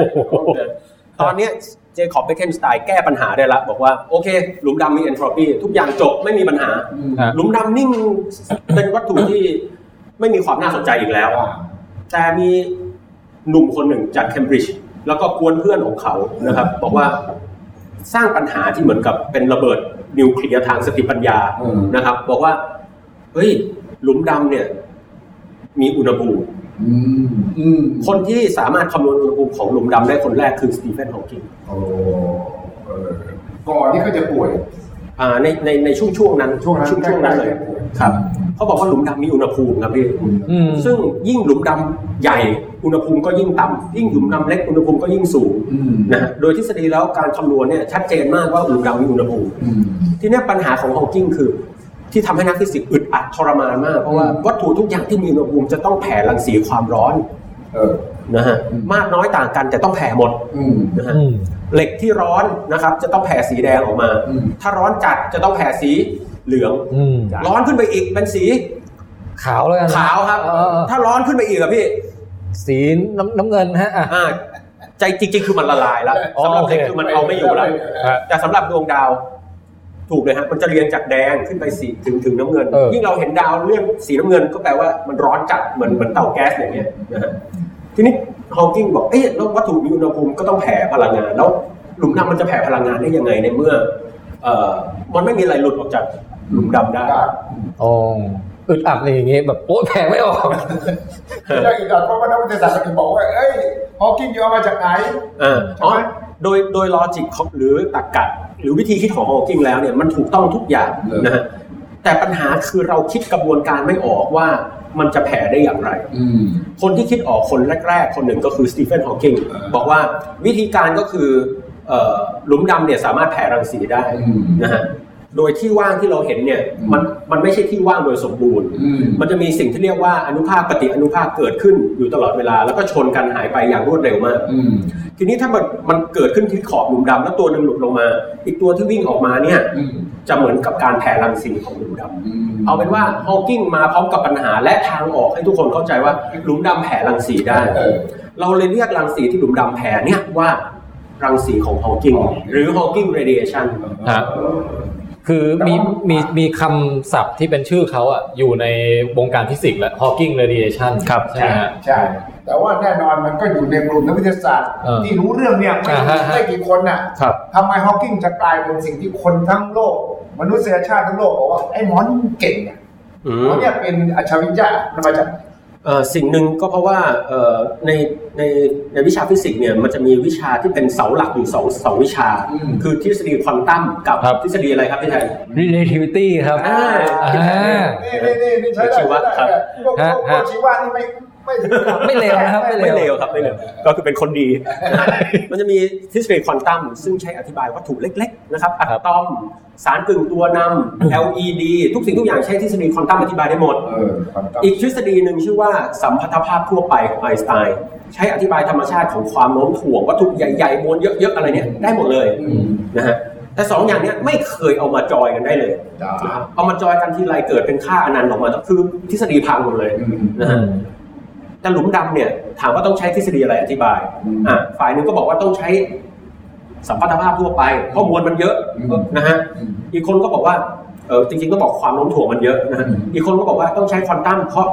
ตอนเนี้ยเจคอบเบคเคนสไตน์แก้ปัญหาได้ละบอกว่าโอเคหลุมดำมีเอนโทรปีทุกอย่างจบไม่มีปัญหาฮะหลุมดำนิ่งเป็นวัตถุที่ไม่มีความน่าสนใจอีกแล้ว แต่มีหนุ่มคนหนึ่งจากเคมบริดจ์ แล้วก็กวนเพื่อนของเขานะครับ บอกว่าสร้างปัญหาที่เหมือนกับเป็นระเบิดนิวเคลียร์ทางสติปัญญาอืมนะครับ บอกว่าเฮ้ยหลุมดำเนี่ย มีอุณหภูมิอืมอืมคนที่สามารถคำนวณอุณหภูมิของหลุมดำได้คนแรกคือสตีเฟนฮอว์กิงโอ้เออก่อนที่เขาจะป่วยอ่า ในในในช่วงช่วงนั้นช่วงนั้นช่วงช่วงนั้นเลยใกล้ๆจะป่วยครับเขาบอกว่าหลุมดำมีอุณหภูมิครับพี่อืมซึ่งยิ่งหลุมดำใหญ่อุณหภูมิก็ยิ่งต่ำยิ่งหลุมดำเล็กอุณหภูมิก็ยิ่งสูงอืมนะฮะโดยทฤษฎีแล้วการคำนวณเนี่ยชัดเจนมากว่าหลุมดำมีอุณหภูมิอืมทีเนี้ยปัญหาของฮอว์กิงคือที่ทำให้นักฟิสิกส์อึดอัดทรมานมาก เพราะว่าอืมวัตถุทุกอย่างที่มีอุณหภูมิจะต้องแผ่รังสีความร้อนเออนะฮะอืมมากน้อยต่างกันแต่ต้องแผ่หมดอืมนะฮะอืม เหล็กที่ร้อนนะครับ จะต้องแผ่สีแดงออกมาอืมถ้าร้อนจัดจะต้องแผ่สีเหลืองอืมร้อนขึ้นไปอีกเป็นสี ขาวแล้วกันนะขาวครับเออถ้าร้อนขึ้นไปอีกอะพี่ สีน้ำน้ำเงินฮะอะอ่าใจจริงๆ คือมันละลายแล้วอ๋อสำหรับโอเคเหล็กคือมันเอาไม่อยู่แล้วฮะแต่สำหรับดวงดาว ถูกเลยฮะมันจะเรียงจากแดงขึ้นไปสีถึงถึงน้ำเงินเออยิ่งเราเห็นดาวเลื่อนสีน้ำเงินก็แปลว่ามันร้อนจัดเหมือนเหมือนเตาแก๊สอย่างเงี้ยนะฮะ ทีนี้ฮอว์กิงบอกเอ๊ะแล้ววัตถุมีอุณหภูมิก็ต้องแผ่พลังงาน แล้วหลุมดำมันจะแผ่พลังงานได้ยังไงในเมื่อเอ่อมันไม่มีอะไรหลุดออกจากหลุมดำได้ได้อ๋ออึดอัดเลยอย่างงี้แบบโอ๊ยแผลไม่ออกไม่ได้อีกอะเพราะว่านักวิทยาศาสตร์จะบอกว่าเอ้ยฮอว์กิงอยู่เอามาจากไหนอ่าใช่ไหมโดยโดยลอจิกของหรือตรรกะหรือวิธีคิดของฮอว์กิงแล้วเนี่ยมันถูกต้องทุกอย่างเออนะฮะแต่ปัญหาคือเราคิดกระบวนการไม่ออกว่ามันจะแผ่ได้อย่างไรอืมคนที่คิดออกคนแรก ๆ คนหนึ่งก็คือสตีเฟนฮอว์กิงเออบอกว่าวิธีการก็คือเอ่อหลุมดำเนี่ยสามารถแผ่รังสีได้อืมนะฮะ โดยที่ว่างที่เราเห็นเนี่ยอืมมันมันไม่ใช่ที่ว่างโดยสมบูรณ์อืมมันจะมีสิ่งที่เรียกว่าอนุภาคปฏิอนุภาคเกิดขึ้นอยู่ตลอดเวลา แล้วก็ชนกันหายไปอย่างรวดเร็วมากอืมทีนี้ถ้ามันมันเกิดขึ้นที่ขอบหลุมดำแล้วตัวหนึ่งหลุดลงมา อีกตัวที่วิ่งออกมาเนี่ยอืมจะเหมือนกับการแผ่รังสีของหลุมดำอืมเอาเป็นว่าฮอว์กิงมาพร้อมกับปัญหาและทางออกให้ทุกคนเข้าใจว่าหลุมดำแผ่รังสีได้เออเราเลยเรียกรังสีที่หลุมดำแผ่เนี่ยว่ารังสีของฮอว์กิงหรือ Hawking radiationฮะ คือมีมีมีคำศัพท์ที่เป็นชื่อเขาอะอยู่ในวงการฟิสิกส์และ Hawking radiation ครับใช่ไหมฮะใช่ แต่ว่าแน่นอนมันก็อยู่ในกลุ่มนักวิทยาศาสตร์เออที่รู้เรื่องเนี่ยไม่อ่าฮะฮะไม่กี่คนน่ะครับทำไมฮอว์กิงจะกลายเป็นสิ่งที่คนทั้งโลก มนุษยชาติทั้งโลกบอกว่าไอ้หมอนี่มันเก่งอะอืมหมอเนี่ยเป็นอัจฉริยะมันมาจากเอ่อ สิ่งหนึ่งก็เพราะว่าเอ่อในในในวิชาฟิสิกส์เนี่ยมันจะมีวิชาที่เป็นเสาหลักอยู่สองสองวิชาอืมคือทฤษฎีควอนตัมกับครับทฤษฎีอะไรครับพี่ไทย relativity ครับอ่าอ่านี่นี่นี่นี่ใช้ได้ชีวะใช้ได้ครับพวกพวกพวฮะชีวะนี่ไม่ ไม่ถึงกับไม่เลวนะครับไม่ไม่เลวครับไม่เลวก็คือเป็นคนดี มันจะมีทฤษฎีควอนตัมซึ่งใช้อธิบายวัตถุเล็กๆนะครับอะตอมสารกึ่งตัวนำ LED ทุกสิ่งทุกอย่างใช้ทฤษฎีควอนตัมอธิบายได้หมดเออความต้องอีกทฤษฎีหนึ่งชื่อว่าสัมพัทธภาพทั่วไปของไอน์สไตน์ใช้อธิบายธรรมชาติของความโน้มถ่วงวัตถุใหญ่ๆมวลเยอะๆอะไรเนี่ยได้หมดเลยอืมนะฮะแต่สองอย่างเนี้ยไม่เคยเอามาจอยกันได้เลยจ้านะครับเอามาจอยกันทีไรเกิดเป็นค่าอนันต์ออกมา คือทฤษฎีพังหมดเลยอืมนะฮะ แต่หลุมดำเนี่ยถามว่าต้องใช้ทฤษฎีอะไรอธิบายอืมอะฝ่ายหนึ่งก็บอกว่าต้องใช้สัมพัทธภาพทั่วไปเพราะมวลมันเยอะอืมนะฮะอืมอีกคนก็บอกว่าเออจริงๆก็บอกความโน้มถ่วงมันเยอะนะฮะอืมอีกคนก็บอกว่าต้องใช้ควอนตัมเพราะ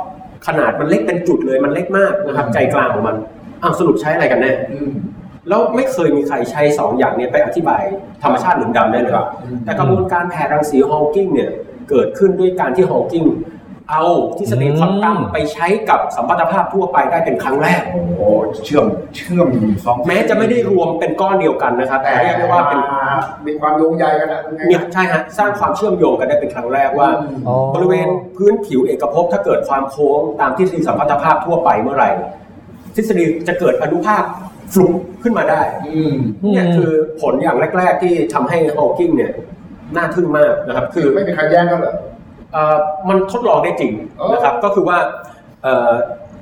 ขนาดมันเล็กเป็นจุดเลยมันเล็กมากนะครับอืมใจกลางของมันอ้าวสรุปใช้อะไรกันแน่อืมแล้วไม่เคยมีใครใช้สองอย่างเนี้ไปอธิบายธรรมชาติหลุมดำได้เลยครับแต่กระบวนการแผ่รังสีฮอว์กิงเนี่ยเกิดขึ้นด้วยการที่ฮอว์กิง เอาทฤษฎีอืมควอนตัมไปใช้กับสัมพัทธภาพทั่วไปได้เป็นครั้งแรก โอ้โหเชื่อมเชื่อมสองแม้จะไม่ได้รวมเป็นก้อนเดียวกันนะครับแต่แต่เรียกได้ว่าเป็นมีความโยงใยกันนะเนี่ยใช่ฮะสร้างความเชื่อมโยงกันได้เป็นครั้งแรกว่าอ๋อบริเวณพื้นผิวเอกภพถ้าเกิดความโค้งตามทฤษฎีสัมพัทธภาพทั่วไปเมื่อไหร่ ทฤษฎีจะเกิดอนุภาคฟลุกขึ้นมาได้อืมเนี่ยคือผลอย่างแรก ๆ ที่ทำให้ฮอว์กิงเนี่ยน่าทึ่งมากนะครับ คืคืออไม่มีใครแย้งกันเหรอเอ่อ มันทดลองได้จริงอ๋อนะครับก็คือว่าเอ่อ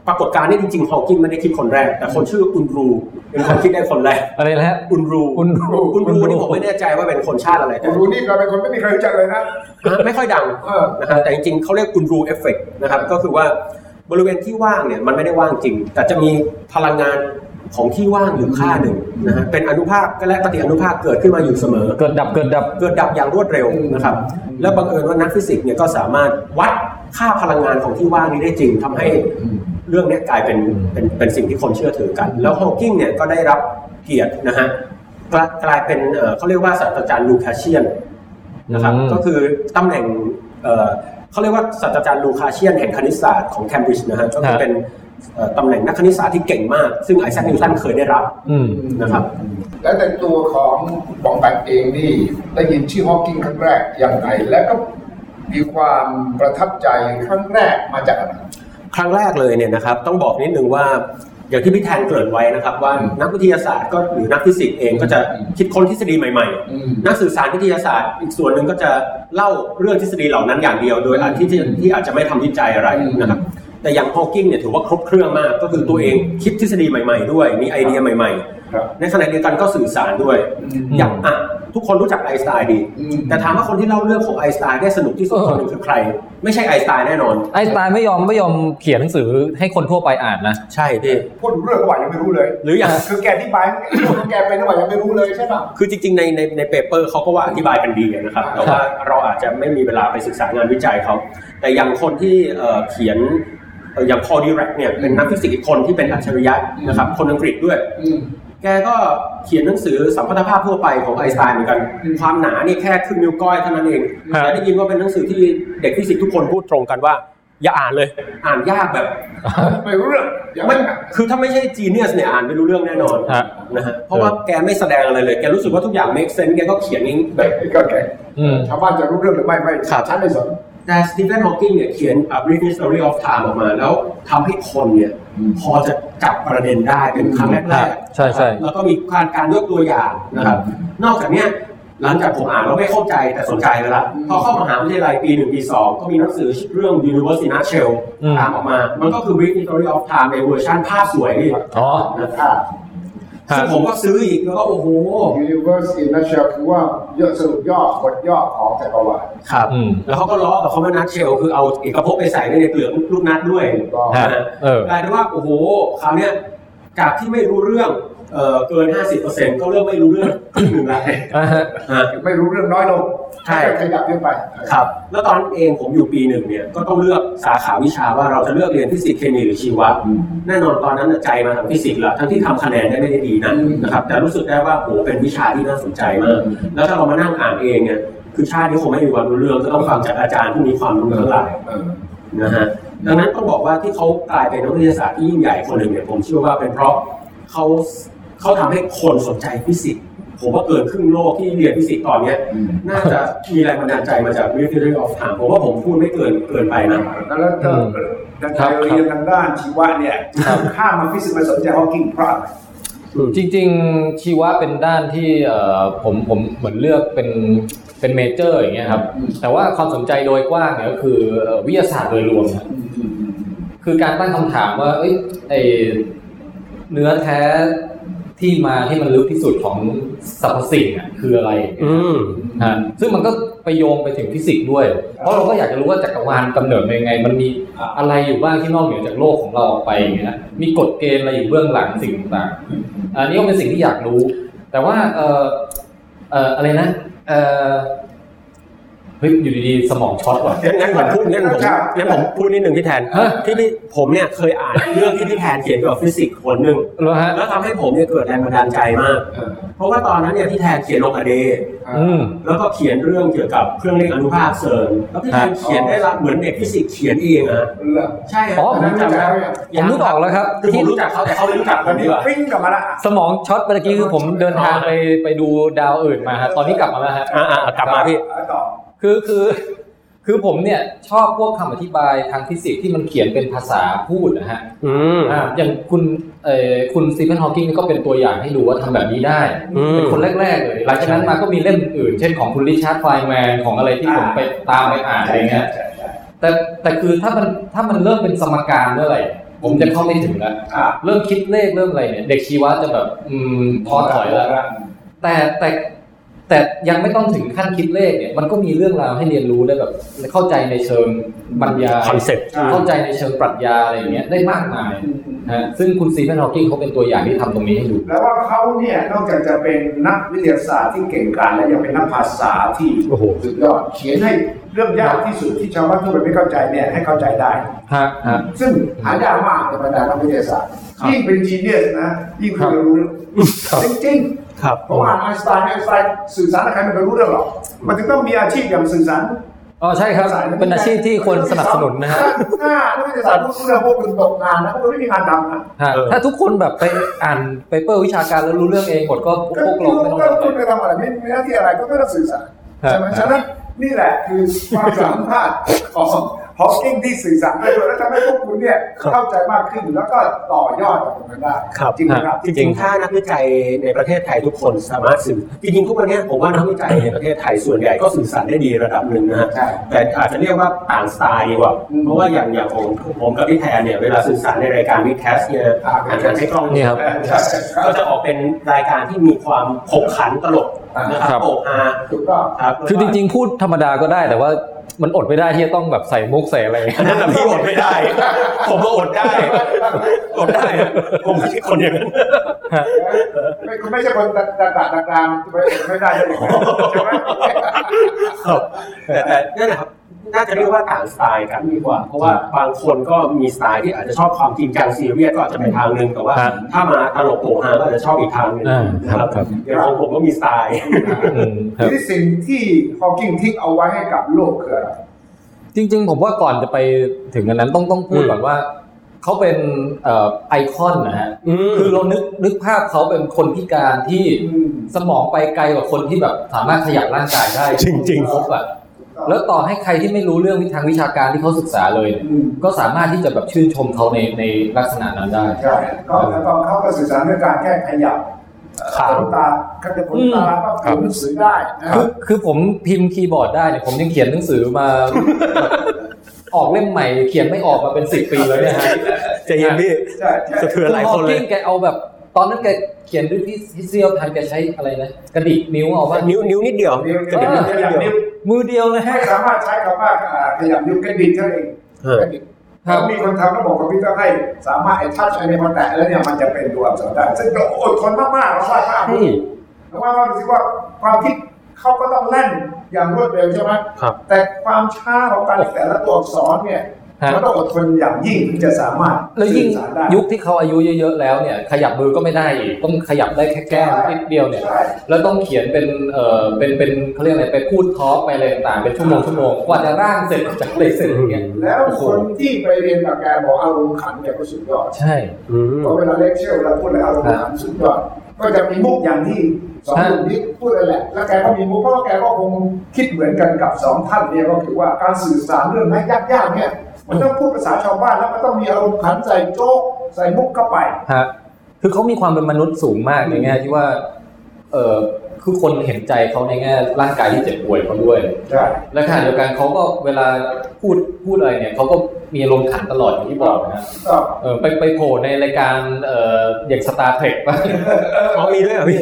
ปรากฏการณ์นี้จริงๆฮอว์กิงไม่ได้คิดคนแรก แต่คนชื่ออุนรูเป็นคนคิดได้คนแรกอะไรนะฮะอุนรูอุนรูอุนรูอุนรูนี่ผมไม่แน่ใจว่าเป็นคนชาติอะไรแต่อุนรูนี่ก็เป็นคนไม่มีใครรู้จักเลยนะนะไม่ค่อยดังเออนะฮะแต่จริงๆเขาเรียก Unruh effect นะครับก็คือว่าบริเวณที่ว่างเนี่ยมันไม่ได้ว่างจริง แต่จะมีพลังงาน ของที่ว่างอยู่ค่าหนึ่งนะฮะเป็นอนุภาคและปฏิอนุภาคเกิดขึ้นมาอยู่เสมอ เกิดดับเกิดดับเกิดดับอย่างรวดเร็วนะครับ และบังเอิญว่านักฟิสิกส์เนี่ยก็สามารถวัดค่าพลังงานของที่ว่างนี้ได้จริงทำให้เรื่องเนี้ยกลายเป็นเป็นเป็นสิ่งที่คนเชื่อถือกัน แล้วฮอว์กิงเนี่ยก็ได้รับเกียรตินะฮะกลายกลายเป็นเอ่อเขาเรียกว่าศาสตราจารย์ Lucasian นะครับอืมก็คือตำแหน่งเอ่อเขาเรียกว่าศาสตราจารย์ Lucasian แห่งคณิตศาสตร์ของเคมบริดจ์นะฮะก็คือเป็นเอ่อ ตำแหน่งนักคณิตศาสตร์ที่เก่งมาก ซึ่งไอแซคนิวตันเคยได้รับอืมนะครับ แล้วแต่ตัวของบองแบงเองนี่ได้ยินชื่อฮอว์กิงครั้งแรกอย่างไรแล้วก็มีความประทับใจครั้งแรกมาจากอะไรครั้งแรกเลยเนี่ยนะครับ ต้องบอกนิดนึงว่าอย่างที่พี่แทนเกริ่นไว้นะครับ ว่านักวิทยาศาสตร์ก็หรือนักฟิสิกส์เองก็จะคิดค้นทฤษฎีใหม่อืมๆนักสื่อสารวิทยาศาสตร์ อีกส่วนหนึ่งก็จะเล่าเรื่องทฤษฎีเหล่านั้นอย่างเดียว โดยอันที่ที่ที่อาจจะไม่ทำวิจัยอะไรนะครับ แต่อย่างฮอว์กิงเนี่ยถือว่าครบเครื่องมาก ก็คือตัวเองคิดทฤษฎีใหม่ ๆ ด้วย มีไอเดียใหม่ครับๆในขณะเดียวกันก็สื่อสารด้วย อย่างอะทุกคนรู้จักไอน์สไตน์ดีอืมแต่ถามว่าคนที่เล่าเรื่องของไอน์สไตน์ได้สนุกที่สุดคนหนึ่งคือใคร ไม่ใช่ไอน์สไตน์แน่นอน ไอน์สไตน์ไม่ยอมไม่ยอมเขียนหนังสือให้คนทั่วไปอ่านนะ ใช่พี่พูดถึงเรื่องก็ว่ายังไม่รู้เลย หรืออย่างคือแกอธิบายเรื่องของแกเป็นก็ว่ายังไม่รู้เลยใช่ป่ะคือจริงๆในในใน paper เขาก็ว่าอธิบายกันดีนะครับ แต่ว่าเราอาจจะไม่มีเวลาไปศึกษางานวิจัยเขา แต่อย่างคนที่เอ่อเขียนเอ่ออย่างพอล ดิแรกเนี่ยเป็นนักฟิสิกส์อีกคนที่เป็นอัจฉริยะนะครับคนอังกฤษด้วยอืมแกก็เขียนหนังสือสัมพัทธภาพทั่วไปของไอน์สไตน์เหมือนกัน ความหนานี่แค่ครึ่งนิ้วก้อยเท่านั้นเองครับแต่ได้ยินว่าเป็นหนังสือที่เด็กฟิสิกส์ทุกคนพูดตรงกันว่า อย่าอ่านเลย อ่านยากแบบไม่รู้เรื่องอย่างมันนั้นคือถ้าไม่ใช่ genius เนี่ยอ่านไม่รู้เรื่องแน่นอนฮะนะฮะเพราะว่าแกไม่แสดงอะไรเลย แกรู้สึกว่าทุกอย่าง make sense แกก็เขียนเองแบบก็แกอืมชาวบ้านจะรู้เรื่องหรือไม่ไม่ครับฉันไม่สน แต่สตีเฟนฮอว์กิงเนี่ยเขียน A Brief History of Time ออกมา แล้วทำให้คนเนี่ยอืมพอจะจับประเด็นได้เป็นครั้งแรกๆใช่ใช่แล้วก็มีการการยกตัวอย่างนะครับ นอกจากเนี้ยหลังจากผมอ่านแล้วไม่เข้าใจแต่สนใจไปละพอเข้ามหาวิทยาลัยปีหนึ่งปีสองก็มีหนังสือเรื่อง Universe in a Nutshell อืมตามออกมา มันก็คือ Brief History of Time ในเวอร์ชันภาพสวยนี่อ๋อนะครับ ซึ่งผมก็ซื้ออีกแล้วก็โอ้โห Universe in a nutshell คือว่าย่อสรุปย่อบทย่อของจักรวาลครับอืมแล้วเขาก็ล้อกับคำว่านัทเชลคือเอาเอกภพไปใส่ไว้ในเปลือกลูกนัดด้วยถูกต้องฮะนะฮะเออกลายเป็นว่าโอ้โหคราวเนี้ยจากที่ไม่รู้เรื่อง เอ่อเกิน 50%ก็เริ่มไม่รู้เรื่องครึ่งหนึ่งแล้วอ่าฮะฮะไม่รู้เรื่องน้อยลงใช่ขยับขึ้นไปครับ แล้วตอนเองผมอยู่ปีหนึ่งเนี่ยก็ต้องเลือกสาขาวิชาว่าเราจะเลือกเรียนฟิสิกส์เคมีหรือชีวะแน่นอนตอนนั้นน่ะใจมาทางฟิสิกส์แล้วทั้งที่ทำคะแนนได้ไม่ได้ดีนะอืมนะครับแต่รู้สึกได้ว่าโหเป็นวิชาที่น่าสนใจมาก แล้วถ้าเรามานั่งอ่านเองเนี่ยคือชาตินี้คงไม่มีวันรู้เรื่องก็ต้องฟังจากอาจารย์ที่มีความรู้ทั้งหลายเออนะฮะดังนั้นต้องบอกว่าที่เขากลายเป็นนักวิทยาศาสตร์ที่ยิ่งใหญ่คนหนึ่งเนี่ยผมเชื่อว่าเป็นเพราะเขา เขาทำให้คนสนใจฟิสิกส์ผมว่าเกินครึ่งโลกที่เรียนฟิสิกส์ตอนเนี้ยอืมน่าจะมีแรงบันดาลใจมาจาก Brief History of Time ผมว่าผมพูดไม่เกินเกินไปนะแล้วก็อืมดังครับเรียนทางด้านชีวะเนี่ยครับข้ามมาฟิสิกส์มาสนใจฮอว์กิงเพราะอะไรจริงๆชีวะเป็นด้านที่เอ่อผมผมเหมือนเลือกเป็นเป็น major อย่างเงี้ยครับแต่ว่าความสนใจโดยกว้างเนี่ยก็คือเอ่อวิทยาศาสตร์โดยรวมครับคือการตั้งคำถามว่าเอ้ยไอเนื้อแท้ ที่มาที่มันลึกที่สุดของสรรพสิ่งอะคืออะไรอืมฮะซึ่งมันก็ไปโยงไปถึงฟิสิกส์ด้วย เพราะเราก็อยากจะรู้ว่าจักรวาลกำเนิดเป็นยังไง มันมีอะไรอยู่บ้างที่นอกเหนือจากโลกของเราออกไปอย่างเงี้ยมีกฎเกณฑ์อะไรอยู่เบื้องหลังสิ่งต่างๆอันนี้ก็เป็นสิ่งที่อยากรู้ แต่ว่าเออเอออะไรนะเออ เฮ้ยอยู่ดีๆสมองช็อตว่ะ งั้นงั้นผมพูดงั้นผมงั้นผมพูดนิดหนึ่งพี่แทนฮะ ที่พี่ผมเนี่ยเคยอ่านเรื่องที่พี่แทนเขียนเกี่ยวกับฟิสิกส์คนหนึ่งแล้วฮะแล้วทำให้ผมเนี่ยเกิดแรงบันดาลใจมาก เออเพราะว่าตอนนั้นเนี่ยพี่แทนเขียนโลกาเดย์อืม แล้วก็เขียนเรื่องเกี่ยวกับเครื่องเลขอนุภาคเซิร์นแล้วพี่แทนเขียนได้รับเหมือนเด็กฟิสิกส์เขียนเองอะเหรอใช่ครับอ๋อ ผมจำได้ผมนึกออกแล้วครับคือผมรู้จักเขาแต่เขาไม่รู้จักผตอนมดีนี้กว่า ปิ้งกลับมาละสมองช็อตเมื่อกี้คือผมเดินทางไปไปดูดาวอื่นมาฮะตอนนี้กลับมาแล้วฮะ อ่าๆกลับมาพี่เอาต่อ คือคือคือผมเนี่ยชอบพวกคำอธิบายทางฟิสิกส์ที่มันเขียนเป็นภาษาพูดนะฮะอืมอ่าอย่างคุณเอ่อคุณสตีเฟนฮอว์กิงนี่ก็เป็นตัวอย่างให้ดูว่าทำแบบนี้ได้อืมเป็นคนแรก ๆ เลย หลังจากนั้นมาก็มีเล่มอื่น เช่นของคุณริชาร์ดไฟน์แมนของอะไรที่ผมไปตามไปอ่านอะไรเงี้ยแต่แต่คือถ้ามันถ้ามันเริ่มเป็นสมการเมื่อไหร่ผมจะเข้าไม่ถึงแล้วอะเริ่มคิดเลขเริ่มอะไรเนี่ย เด็กชีวะจะแบบอืมท้อถอยแล้วแต่แต่ แต่ยังไม่ต้องถึงขั้นคิดเลขเนี่ยมันก็มีเรื่องราวให้เรียนรู้ได้แบบเข้าใจในเชิงบรรยาย concept เข้าใจในเชิงปรัชญาอะไรอย่างเงี้ยได้มากมายฮะซึ่งคุณสตีเฟนฮอว์กิงเขาเป็นตัวอย่างที่ทำตรงนี้ให้ดูแล้วว่าเขาเนี่ยนอกจากจะเป็นนักวิทยาศาสตร์ที่เก่งกาจแล้วยังเป็นนักภาษาที่โอ้โหสุดยอดเขียนให้เรื่องยากที่สุดที่ชาวบ้านทั่วไปไม่เข้าใจเนี่ยให้เข้าใจได้ฮะฮะซึ่งหายากมากในบรรดานักวิทยาศาสตร์ครับยิ่งเป็น genius นะยิ่งคุยกันรู้เรื่องครับจริง ครับๆเพราะว่าไอน์สไตน์ไอน์สไตน์สื่อสารกับใครไม่เคยรู้เรื่องหรอกมันถึงต้องมีอาชีพอย่างสื่อสารอ๋อใช่ครับ เป็นอาชีพที่ควรสนับสนุนนะฮะถ้านักวิทยาศาสตร์พวกคุณพวกคุณตกงานนะพวกคุณไม่มีงานทำนะฮะเออถ้าทุกคนแบบไปอ่าน paper วิชาการแล้วรู้เรื่องเองหมดก็พวกก็พวกเราไม่ต้องก็ทำคุณอะไรไปทำอะไรไม่มีหน้าที่อะไรก็ไม่ต้องสื่อสารฮะใช่ไหมฉะนั้นนี่แหละคือความสามารถของ ฮอว์กิงที่สื่อสารได้ด้วยและทำให้พวกคุณเนี่ยเข้าใจมากขึ้นแล้วก็ต่อยอดจากตรงนั้นได้ครับจริงไหมครับจริงๆถ้านักวิจัยในประเทศไทยทุกคนสามารถสื่อจริงๆทุกวันนี้ผมว่านักวิจัยในประเทศไทยส่วนใหญ่ก็สื่อสารได้ดีระดับหนึ่งนะฮะใช่แต่อาจจะเรียกว่าต่างสไตล์ดีกว่าอืมเพราะว่าอย่างอย่างผมผมกับพี่แทนเนี่ยเวลาสื่อสารในรายการวิดแคสเนี่ยอ่าอาจจะให้กล้องนี่ครับใช่ใช่ก็จะออกเป็นรายการที่มีความขบขันตลกนะคครัรับบโปกฮาถูกต้องครับคือจริงๆ พูดธรรมดาก็ได้แต่ว่า มันอดไม่ได้ที่จะต้องแบบใส่มุกใส่อะไรอันนั้นนะพี่อดไม่ได้ ผมก็อดได้อดได้ผมไม่ใช่คนอย่างนั้นไม่คุณไม่ใช่คนตะตะตะตะกลางไม่ไม่ได้เลยใช่ไหมครับแต่แต่นั่นแหละครับ น่าจะเรียกว่าต่างสไตล์กันดีกว่า เพราะว่าบางคนก็มีสไตล์ที่อาจจะชอบความจริงจังซีเรียสก็อาจจะเป็นทางหนึ่งแต่ว่าครับถ้ามาตลกโปกฮาก็อาจจะชอบอีกทางหนึ่งอ่านะครับครับอย่างของผมก็มีสไตล์อืมครับที่สิ่งที่ฮอว์กิงทิ้งเอาไว้ให้กับโลกคืออะไรจริง ๆ ผมว่าก่อนจะไปถึงอันนั้นต้องต้องพูดอืมก่อนว่าเขาเป็นเอ่อไอคอนนะฮะคือเรานึกนึกภาพเขาเป็นคนพิการที่อืมสมองไปไกลกว่าคนที่แบบสามารถขยับร่างกายได้จริงๆครบอะ แล้วต่อให้ใครที่ไม่รู้เรื่องทางวิชาการที่เขาศึกษาเลยเนี่ยอืมก็สามารถที่จะแบบชื่นชมเขาในในลักษณะนั้นได้ใช่ก็แล้วก็เขาก็สื่อสารด้วยการแค่ขยับครับขนตาขยับขนตาก็ครัอ่าบนหนังสือได้นะคคืรัอบคือผมพิมพ์คีย์บอร์ดได้เนี่ยผมยังเขียนหนังสือมาออกเล่มใหม่เขียนไม่ออกมาเป็นสิบปีแล้วเนี่ยฮะใจเย็นพี่ใช่ใช่สะเทือนหลายคนเลยอแกเอาแบบ ตอนนั้นแกเขียนด้วยที่ที่เซียวทันแกใช้อะไรนะกระดิกนิ้วเอาว่านิ้วนิ้วนิดเดียวนิ้วกระดิกนิ้นิ้ววขนิดยับเดียวนิ้วมือเดียวเลยฮะไม่สามารถใช้คำว่าอ่าขยับนิ้วกระดิกเท่านั้นเองเออกระดิกครับแล้วมีคนทำระบบคอมพิวเตอร์ให้ สามารถไอ้ทัชไอ้เนี่ยมาแตะแล้วเนี่ยมันจะเป็นตัวอักษรได้ซึ่งเราอดทนมากๆเราวาดภาพใช่แล้วว่าว่าดูสิว่าความคิดเขาก็ต้องแล่นอย่างรวดเร็วใช่ไหมครับแต่ความช้าของการแต่ละตัวอักษรเนี่ย ฮะมันต้องอดทนอย่างยิ่งถึงจะสามารถแล้วยิ่งสื่อสารได้ยุคที่เขาอายุเยอะๆแล้วเนี่ย ขยับมือก็ไม่ได้อีกต้องขยับได้แค่แก้มนิดเดียวเนี่ยใช่แล้วต้องเขียนเป็นเอ่อเป็นเป็นเขาเรียกอะไรไปพูดทอล์กไปอะไรต่างๆเป็นชั่วโมงชั่วโมงกว่าจะร่างเสร็จกว่าจะอะไรเสร็จอย่างเงี้ยแล้วโอ้โหคนที่ไปเรียนกับแกบอกอารมณ์ขันเนี่ยก็สุดยอดใช่อืมเพราะเวลาเลคเชอร์เวลาพูดอะไรอารมณ์ขันสุดยอดก็จะมีมุกอย่างที่สองฮะหนุ่มนี้พูดเลยแหละ แล้วแกก็มีมุกเพราะว่าแกก็คงคิดเหมือนกันกับสองท่านเนี่ยก็คือว่าการสื่อสารเรื่องนี้ยากๆเนี่ย มันต้องพูดภาษาชาวบ้านแล้วมันต้องมีอารมณ์ขันใส่โจ๊กใส่มุกเข้าไปฮะคือเขามีความเป็นมนุษย์สูงมากในแง่ที่ว่า เออคือคนเห็นใจเขาในแง่ร่างกายที่เจ็บป่วยเขาด้วยใช่และขณะเดียวกันเขาก็เวลาพูดพูดอะไรเนี่ยเขาก็มีอารมณ์ขันตลอดอย่างที่บอกนะก็เออไปไปโผล่ในรายการเอ่ออย่าง Star Trek บ้างอ๋อมีด้วยเหรอพี่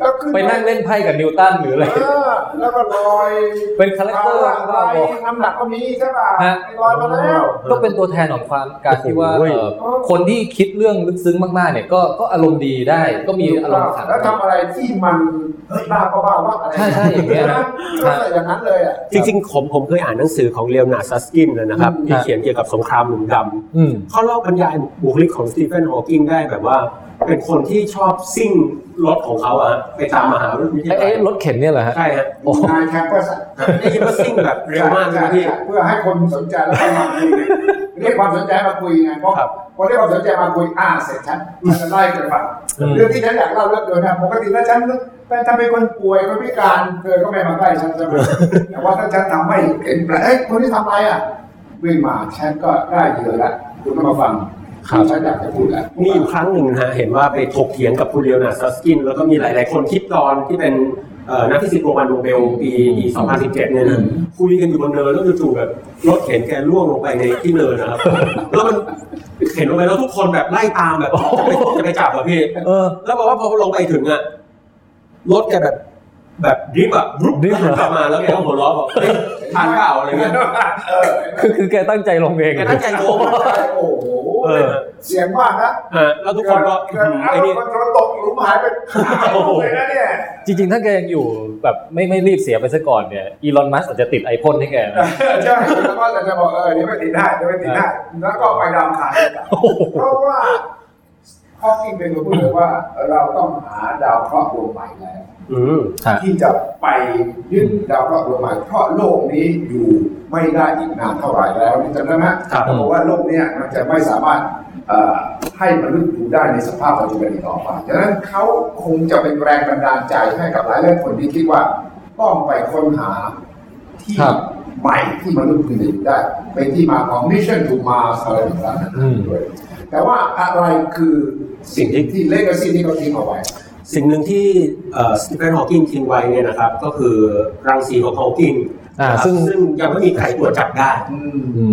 แล้วขึ้ไปนั่งเล่นไพ่กับนิวตันหรืออะไรเออแล้วก็ลอยเป็น character ลอยบ้าบอน้ำหนักก็มีใช่ป่ะฮะลอยมาแล้วก็เป็นตัวแทนของความการที่ว่าโอ้โหเอ่อคนที่คิดเรื่องลึกซึ้งมากๆเนี่ยก็ก็อารมณ์ดีได้ก็มีอารมณ์ขันแล้วทำอะไรที่มันเฮ้ยบ้าก็บ้าว่าอะไรใช่ใช่อย่างเงี้ยนะก็ใส่อย่างนั้นเลยอะจริงๆผมผมเคยอ่านหนังสือของเลโอนาร์ดซัสกินนะครับอืมที่เขียนเกี่ยวกับสงครามหลุมดำอืมเขาเล่าบรรยายบุคลิกของสตีเฟนฮอว์กิงได้แบบว่า เป็นคนที่ชอบซิ่งรถของเขาอะไปตามมหาวิทยาลัไอ้ไอ้รถเข็นเนี่ยเหรอฮะใช่ฮะโอ้ใน campus ได้ยินว่าซิ่งแบบเร็วมากใช่ไหมพี่เพื่อให้คนสนใจแล้วก็มาคุยเรียกความสนใจมาคุยไงเพราะครับพอเรียกความสนใจมาคุยอ่าเสร็จฉันจะไล่กันฟังอืมเรื่องที่ฉันอยากเล่าเรื่องเดิมนะปกติถ้าฉันถ้าเป็นคนป่วยคนพิการเธอก็ไม่มาใกล้ฉันใช่ไหมแต่ว่าถ้าฉันทำไม่เห็นแปลกเอ้ยคนที่ทำอะไรอะวิ่งมาฉันก็ได้เหยื่อแล้วคุณก็มาฟัง ครับฉันอยากจะพูดแล้วมีอยู่ครั้งหนึ่งนะฮะเห็นว่าไปถกเถียงกับคุณเลโอนาร์ดซัสกิน แล้วก็มีหลาย ๆ คนคิดตอนที่เป็นเอ่อนักฟิสิกส์รางวัลโนเบลปีปี 2017 เนี่ยนะคุยกันอยู่บนเนินแล้วจู่ๆแบบรถเข็นแกล่วงลงไปในที่เนินนะครับแล้วมันเข็นลงไปแล้วทุกคนแบบไล่ตามแบบจะไปจะไปจับอะพี่เออแล้วบอกว่าพอลงไปถึงอะรถแกแบบแบบดริฟต์อะรุบดริฟต์เหรอกลับมาแล้วแกก็หัวเราะบอกเฮ้ย ทานเปล่าอะไรเงี้ยเออคือคือแกตั้งใจลงเองแกตั้งใจลงโอ้โหเออเสียงมากนะฮะแล้วทุกคนก็เกิดอืมเอาไอ้นี่คนโดนตกหลุมหายไปหายเลยนะเนี่ยจริงๆ ถ้าแกยังอยู่แบบไม่ไม่รีบเสียไปซะก่อนเนี่ยอีลอนมัสอาจจะติดไอพ่นให้แกนะใช่แล้วก็จะบอกเออเดี๋ยวไปติดได้เดี๋ยวไปติดได้แล้วก็ไปดาวอังคารด้วยกันเพราะว่าฮอกกิ้งเป็นคนพูดเลยว่าเราต้องหาดาวเคราะห์ดวงใหม่แล้วอืม ที่จะไปยึดดาวเคราะห์ดวงใหม่เพราะโลกนี้อยู่ไม่ได้อีกนานเท่าไหร่แล้วนี่จำได้ไหมครับเขาบอกว่าโลกเนี้ยมันจะไม่สามารถเอ่อให้มนุษย์อยู่ได้ในสภาพปัจจุบันอีกต่อไปดังนั้นเขาคงจะเป็นแรงบันดาลใจให้กับหลายหลายๆคนที่คิดว่าต้องไปค้นหาที่ครับใหม่ที่มนุษย์พึงจะอยู่ได้ เป็นที่มาของ Mission to Mars อะไรต่างๆด้วยแต่ว่าอะไรคือสิ่งที่ที่ legacy ที่เขาทิ้งเอาไว้ สิ่งหนึ่งที่สตีเฟนฮอว์กิงทิ้งไว้เนี่ยนะครับ ก็คือรังสีของฮอว์กิงอ่านะครับซึ่งซึ่งยังไม่มีใครตรวจจับได้อื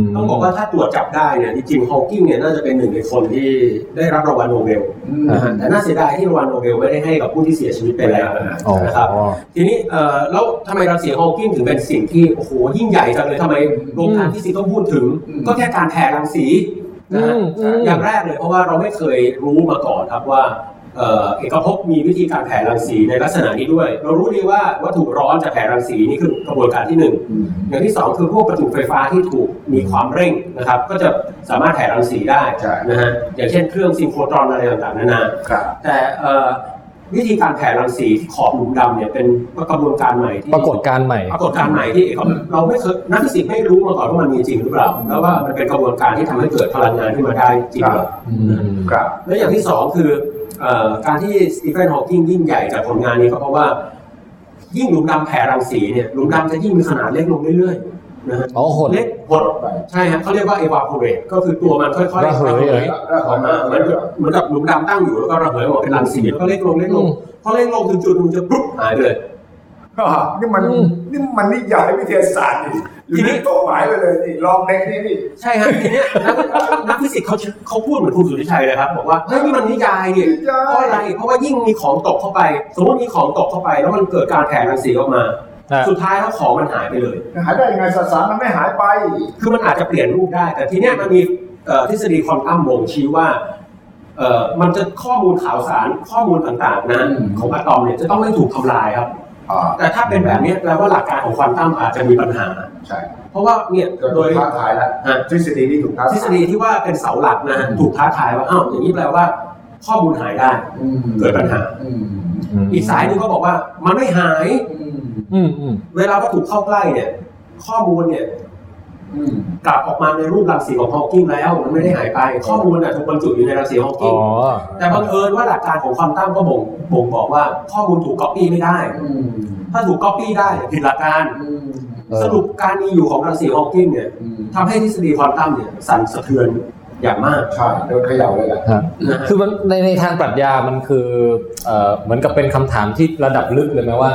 มต้องบอกว่าถ้าตรวจจับได้เนี่ยจริงๆฮอว์กิงเนี่ยน่าจะเป็นหนึ่งในคนที่ได้รับรางวัลโนเบลอืมนะฮะแต่น่าเสียดายที่รางวัลโนเบลไม่ได้ให้กับผู้ที่เสียชีวิตไปแล้วอ๋อนะครับทีนี้เอ่อแล้วทำไมรังสีฮอว์กิงถึงเป็นสิ่งที่โอ้โหยิ่งใหญ่จังเลยทำไมโรงงานที่สิต้องพูดถึงอืมก็แค่การแผ่รังสีนะฮะอืมอืมอย่างแรกเลยเพราะว่าเราไม่เคยรู้มาก่อนครับว่า เอ่อเอกภพมีวิธีการแผ่รังสีในลักษณะนี้ด้วย เรารู้ดีว่าวัตถุร้อนจะแผ่รังสีนี่คือกระบวนการที่หนึ่งอย่างที่สองคือพวกประจุไฟฟ้าที่ถูกมีความเร่งนะครับ ก็จะสามารถแผ่รังสีได้ใช่นะฮะอย่างเช่นเครื่องซิงโครตรอนอะไรต่างๆนานาครับแต่เอ่อวิธีการแผ่รังสีที่ขอบหลุมดำเนี่ยเป็นกระบวนการใหม่ที่ปรากฏการณ์ใหม่ปรากฏการณ์ใหม่ที่เอกภพเราไม่เคยนักฟิสิกส์ไม่รู้มาก่อนว่ามันมีจริงหรือเปล่าแล้วว่ามันเป็นกระบวนการที่ทำให้เกิดพลังงานขึ้นมาได้จริงหรือเปล่าอืมครับและอย่างที่สองคือเอ่อ การที่สตีเฟนฮอว์กิงยิ่งใหญ่จากผลงานนี้ก็เพราะว่า ยิ่งหลุมดำแผ่รังสีเนี่ยหลุมดำจะยิ่งมีขนาดเล็กลงเรื่อยๆนะฮะอ๋อหดเล็กหดใช่ฮะเขาเรียกว่า evaporate ก็คือตัวมันค่อยๆระเหยเลยออกมาเหมือนกับเหมือนกับหลุมดำตั้งอยู่แล้วก็ระเหยออกเป็นรังสีแล้วก็เล็กลงเล็กลงอืมพอเล็กลงถึงจุดหนึงจะปุ๊บหายไปเลยอ่า นี่มันอืมนี่มันนิยายวิทยาศาสตร์นี่อยู่ทีนี้ในโต๊ะหมายไปเลยนี่ลองเด็กนี่นี่ใช่ฮะทีเนี้ยนักนักฟิสิกส์เขาเขาพูดเหมือนคุณสุทธิชัยเลยครับบอกว่าเฮ้ยนี่มันนิยายเนี่ยเพราะอะไรเพราะว่ายิ่งมีของตกเข้าไป สมมติมีของตกเข้าไป แล้วมันเกิดการแผ่รังสีออกมาอะสุดท้ายแล้วของมันหายไปเลยหายได้ยังไงสสารมันไม่หายไป คือมันอาจจะเปลี่ยนรูปได้ แต่ทีเนี้ยมันมีเอ่อทฤษฎีควอนตัมบ่งชี้ว่าเอ่อมันจะข้อมูลข่าวสารข้อมูลต่างๆนะอืมของอะตอมเนี่ยจะต้องไม่ถูกทำลายครับอ่า แต่ถ้าเป็นแบบนี้แปลว่าหลักการของควอนตัมอาจจะมีปัญหา ใช่ เพราะว่าเนี่ยก็โดโดยยท้าทายแล้วฮะทฤษฎีนี้ถูกท้าททายฤษฎีที่ว่าเป็นเสาหลักนะฮะถูกท้าทายว่าอ้าวอย่างนี้แปลว่า ข้อมูลหายได้อืมเกิดปัญหาอืมอีกสายหนึงก็บอกว่ามันไม่หายอืมอืมอืมเวลาวัตถุเข้าใกล้เนี่ย ข้อมูลเนี่ยอืม กลับออกมาในรูปรังสีของฮอว์กิงแล้วมันไม่ได้หายไป ข้อมูลน่ะถูกบรรจุอยู่ในรังสีฮอว์อ๋กิอแต่บังเอิญว่าหลักการของควอนตัมก็บ่งบ่งบอกว่าข้อมูลถูกก๊อปปี้ไม่ได้อืมถ้าถูกก๊อปปี้ได้ผิดหลักการอืมเออสรุปการมีอยู่ของรังสีฮอว์กิงเนี่ยอืมทำให้ทฤษฎีควอนตัมเนี่ยสั่นสะเทือนอย่างมากใช่โดนเขย่าเลยแหละครับนะฮะคือมันในในทางปรัชญามันคือเอ่อเหมือนกับเป็นคำถามที่ระดับลึกเลยไหมว่า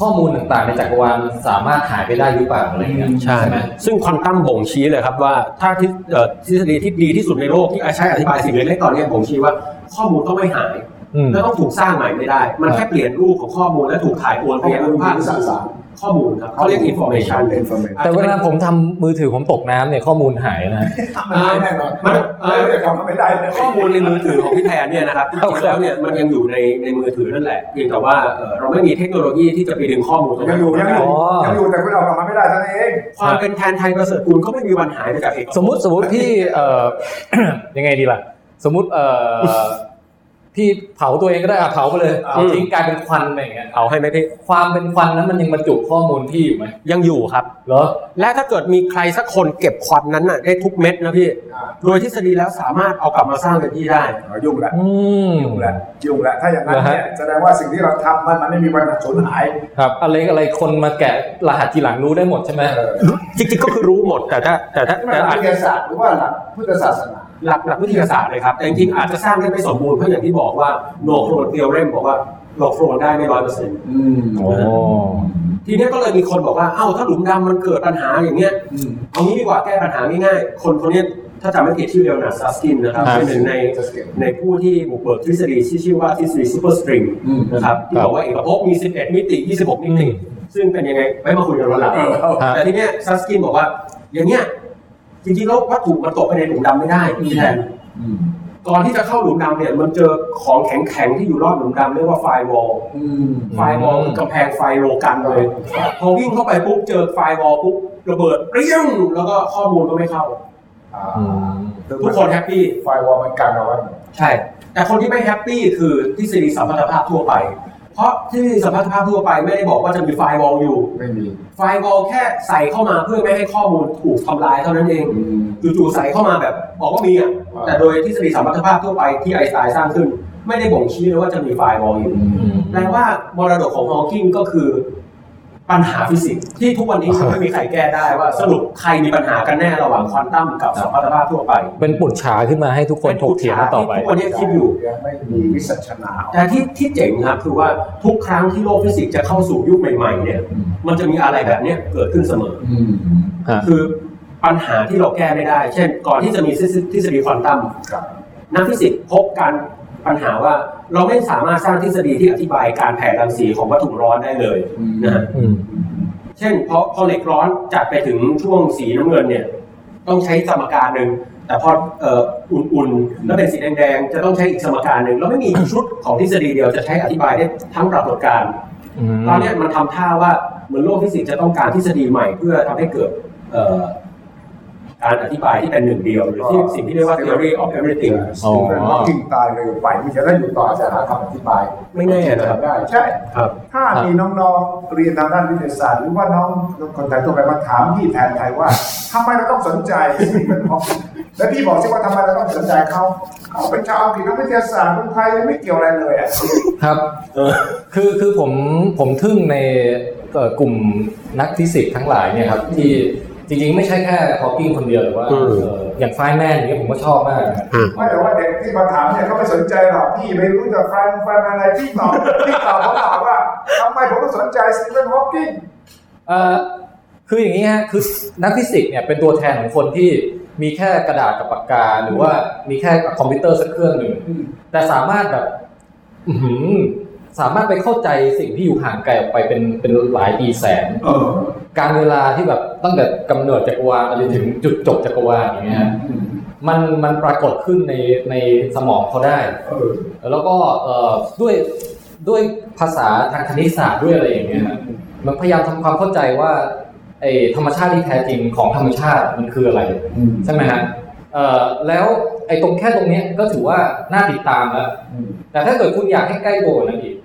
ข้อมูลต่างๆ ในจักรวาลสามารถหายไปได้หรือเปล่าอะไรเงี้ยไหมซึ่งควอนตัมบ่งชี้เลยครับว่าถ้าทฤเอ่อทฤษฎีที่ดีที่สุดในโลกที่ใช้อธิบายสิ่งเล็กๆตอนนี้บ่งชี้ว่าข้อมูลต้องไม่หายอืมและต้องถูกสร้างใหม่ไม่ได้ มันแค่เปลี่ยนรูปของข้อมูลและถูกถ่ายโอนไปยังอนุภาคสสาร ข้อมูลครับเขาเรียก information เป็น information แต่เวลาผมทำมือถือผมตกน้ำเนี่ยข้อมูลหายนะไม่ได้แน่นอนมันเอ่อไม่ได้คำว่าไม่ได้เลยข้อมูลในมือถือของพี่แทนเนี่ยนะครับจริงๆแล้วเนี่ยมันยังอยู่ในในมือถือนั่นแหละเพียงแต่ว่าเอ่อเราไม่มีเทคโนโลยีที่จะไปดึงข้อมูลตรงยันั้งนอยู่ยังอยู่อ๋อ ยังอยู่แต่คุณเอากลับมาไม่ได้เท่านั้นเองความเป็นแทนไทยประเสริฐกุลก็ไม่มีวันหายไปจากเอกภพสมมติสมมติพี่เอ่อ ยังไงดีล่ะ สมมติเอ่อ พี่เผาตัวเองก็ได้อะเผาไปเลยเอาทิ้งกลายเป็นควันอะไรอย่างเงี้ยเอาให้ไหมพี่ความเป็นควันนั้นมันยังบรรจุข้อมูลพี่อยู่ไหมยังอยู่ครับเหรอและถ้าเกิดมีใครสักคนเก็บควันนั้นน่ะได้ทุกเม็ดนะพี่โดยทฤษฎีแล้วสามารถเอากลับมาสร้างเป็นที่ได้เอายุ่งละอืมยุ่งละยุ่งละถ้าอย่างนั้นเหรอฮะเนี่ยแสดงว่าสิ่งที่เราทำมันมันไม่มีวันสูญหายครับอะไรอะไรคนมาแกะรหัสทีหลังรู้ได้หมดใช่ไหมเออจริงๆก็คือรู้หมดแต่ถ้าแต่ถ้านี่มันแต่หลัอากจวิทยาศาสตร์หรือว่าหลักพุทธศาสนา หลักหลักวิทยาศาสตร์เลยครับ แต่จริงๆอาจจะสร้างได้ไม่สมบูรณ์เพราะอย่างที่บอกว่าno clone theorem บอกว่า no clone ได้ไม่ร้อยเปอร์เซ็นต์อืมโอ้ทีเนี้ยก็เลยมีคนบอกว่าเอ้าถ้าหลุมดำมันเกิดปัญหาอย่างเงี้ยอืมเอางี้ดีกว่าแก้ปัญหาง่ายๆคนคนเนี้ยถ้าจำไม่ผิดชื่อเลโอนาร์ดซัสกินนะครับเป็นหนึ่งในในผู้ที่บุกเบิกทฤษฎีที่ชื่อว่าทฤษฎี superstring อืมนะครับที่บอกว่าเอกภพมี 11 มิติ 26 มิติ ซึ่งเป็นยังไงไว้มาคุยกันวันหลังเออเอาแต่ทีเนี้ยซัสกินบอกว่าอย่างเงี้ย จริงๆแล้ววัตถุมันตกไปในหลุมดำไม่ได้พี่แทนอืมก่อนที่จะเข้าหลุมดำเนี่ยมันเจอของแข็งๆที่อยู่รอบหลุมดำเรียกว่า firewallอืม fire wall คือกำแพงไฟโลกันเลยพอวิ่งเข้าไปปุ๊บเจอ firewall ปุ๊บระเบิดเปรี้ยงแล้วก็ข้อมูลก็ไม่เข้าอ่าอืมทุกคน happy firewall มันกันเอาไว้ใช่ แต่คนที่ไม่ happy คือทฤษฎีสัมพัทธภาพทั่วไป เพราะทฤษฎีสัมพัทธภาพทั่วไปไม่ได้บอกว่าจะมี firewall อยู่ ไม่มี firewall แค่ใส่เข้ามาเพื่อไม่ให้ข้อมูลถูกทำลายเท่านั้นเองจู่ๆใส่เข้ามาแบบบอกว่ามีอะอ่าแต่โดยทฤษฎีสัมพัทธภาพทั่วไปที่ไอน์สไตน์สร้างขึ้น ไม่ได้บ่งชี้เลยว่าจะมี firewall อยู่แปลว่ามรดกของฮอว์กิงก็คือ ปัญหาฟิสิกส์ที่ทุกวันนี้ยังไม่มีใครแก้ได้ว่าสรุปใครมีปัญหากันแน่ระหว่างควอนตัมกับสัมพัทธภาพทั่วไป เป็นปุจฉาขึ้นมาให้ทุกคนถกเถียงกันต่อไปทุกวันนี้คิดอยู่ยังไม่มีวิสัชนาแต่ที่ที่เจ๋งครับคือว่าทุกครั้งที่โลกฟิสิกส์จะเข้าสู่ยุคใหม่ๆเนี่ยมันจะมีอะไรแบบเนี้ยเกิดขึ้นเสมออืมฮะคือปัญหาที่เราแก้ไม่ได้ เช่น ก่อนที่จะมีทฤษฎีควอนตัมครับนักฟิสิกส์พบการ ปัญหาว่าเราไม่สามารถสร้างทฤษฎีที่อธิบายการแผ่รังสีของวัตถุร้อนได้เลยนะฮะอืมเช่นพอพอเหล็กร้อนจัดไปถึงช่วงสีน้ำเงินเนี่ย ต้องใช้สมการหนึ่งแต่พอเอ่ออุ่นๆแล้วเป็นสีแดงๆจะต้องใช้อีกสมการหนึ่งแล้วไม่มีชุดของทฤษฎีเดียวจะใช้อธิบายได้ทั้งปรากฏการณ์อืมตอนเนี้ยมันทำท่าว่าเหมือนโลกฟิสิกส์จะต้องการทฤษฎีใหม่เพื่อทำให้เกิดเอ่อ การอธิบายที่เป็นหนึ่งเดียวหรือที่สิ่งที่เรียกว่า theory of everything สตีเฟนฮอว์กิงตายเร็วไปมันจะได้อยู่ต่อจะหาคำอธิบาย ไม่แน่นะครับได้ใช่ครับถ้ามีน้องๆเรียนทางด้านวิทยาศาสตร์หรือว่าน้องคนไทยทั่วไปมาถามพี่แทนไทยว่าทำไมเราต้องสนใจสตีเฟนฮอว์กิงแล้วพี่บอกสิว่าทำไมเราต้องสนใจเขาเขาเป็นชาวอังกฤษนักวิทยาศาสตร์คนไทยไม่เกี่ยวอะไรเลยอะครับคือคือผมผมทึ่งในเอ่อกลุ่มนักฟิสิกส์ทั้งหลายเนี่ยครับที่ จริงๆ ไม่ใช่แค่ฮอว์กิงคนเดียวหรือว่าอืม เอ่ออย่างไฟน์แมนอย่างเงี้ยผมก็ชอบมากนะครับไม่แต่ว่าเด็กที่มาถามเนี่ยเขาไม่สนใจหรอกพี่ไม่รู้จะฟังฟังอะไรพี่ตอบพี่ตอบเขาตอบว่าทำไมผมต้องสนใจสตีเฟนฮอว์กิงเอ่อคืออย่างนี้ฮะคือนักฟิสิกส์เนี่ยเป็นตัวแทนของคนที่มีแค่กระดาษกับปากกา หรือว่ามีแค่คอมพิวเตอร์สักเครื่องหนึ่ง แต่สามารถแบบอื้อหือ สามารถไปเข้าใจสิ่งที่อยู่ห่างไกลออกไปเป็นเป็นหลายปีแสนเออการเวลาที่แบบตั้งแต่กำเนิดจักรวาลไปจนถึงจุดจบจักรวาลอย่างเงี้ยฮะมันมันปรากฏขึ้นในในสมองเขาได้เออแล้วก็เอ่อด้วยด้วยภาษาทางคณิตศาสตร์ด้วยอะไรอย่างเงี้ยฮะมันพยายามทำความเข้าใจว่าไอ้ธรรมชาติที่แท้จริงของธรรมชาติมันคืออะไรใช่ไหมฮะเอ่อแล้ว ไอ้ตรงแค่ตรงเนี้ยก็ถือว่าน่าติดตามแล้วแต่ถ้าเกิดคุณอยากให้ใกล้ตัวกว่านั้นอีก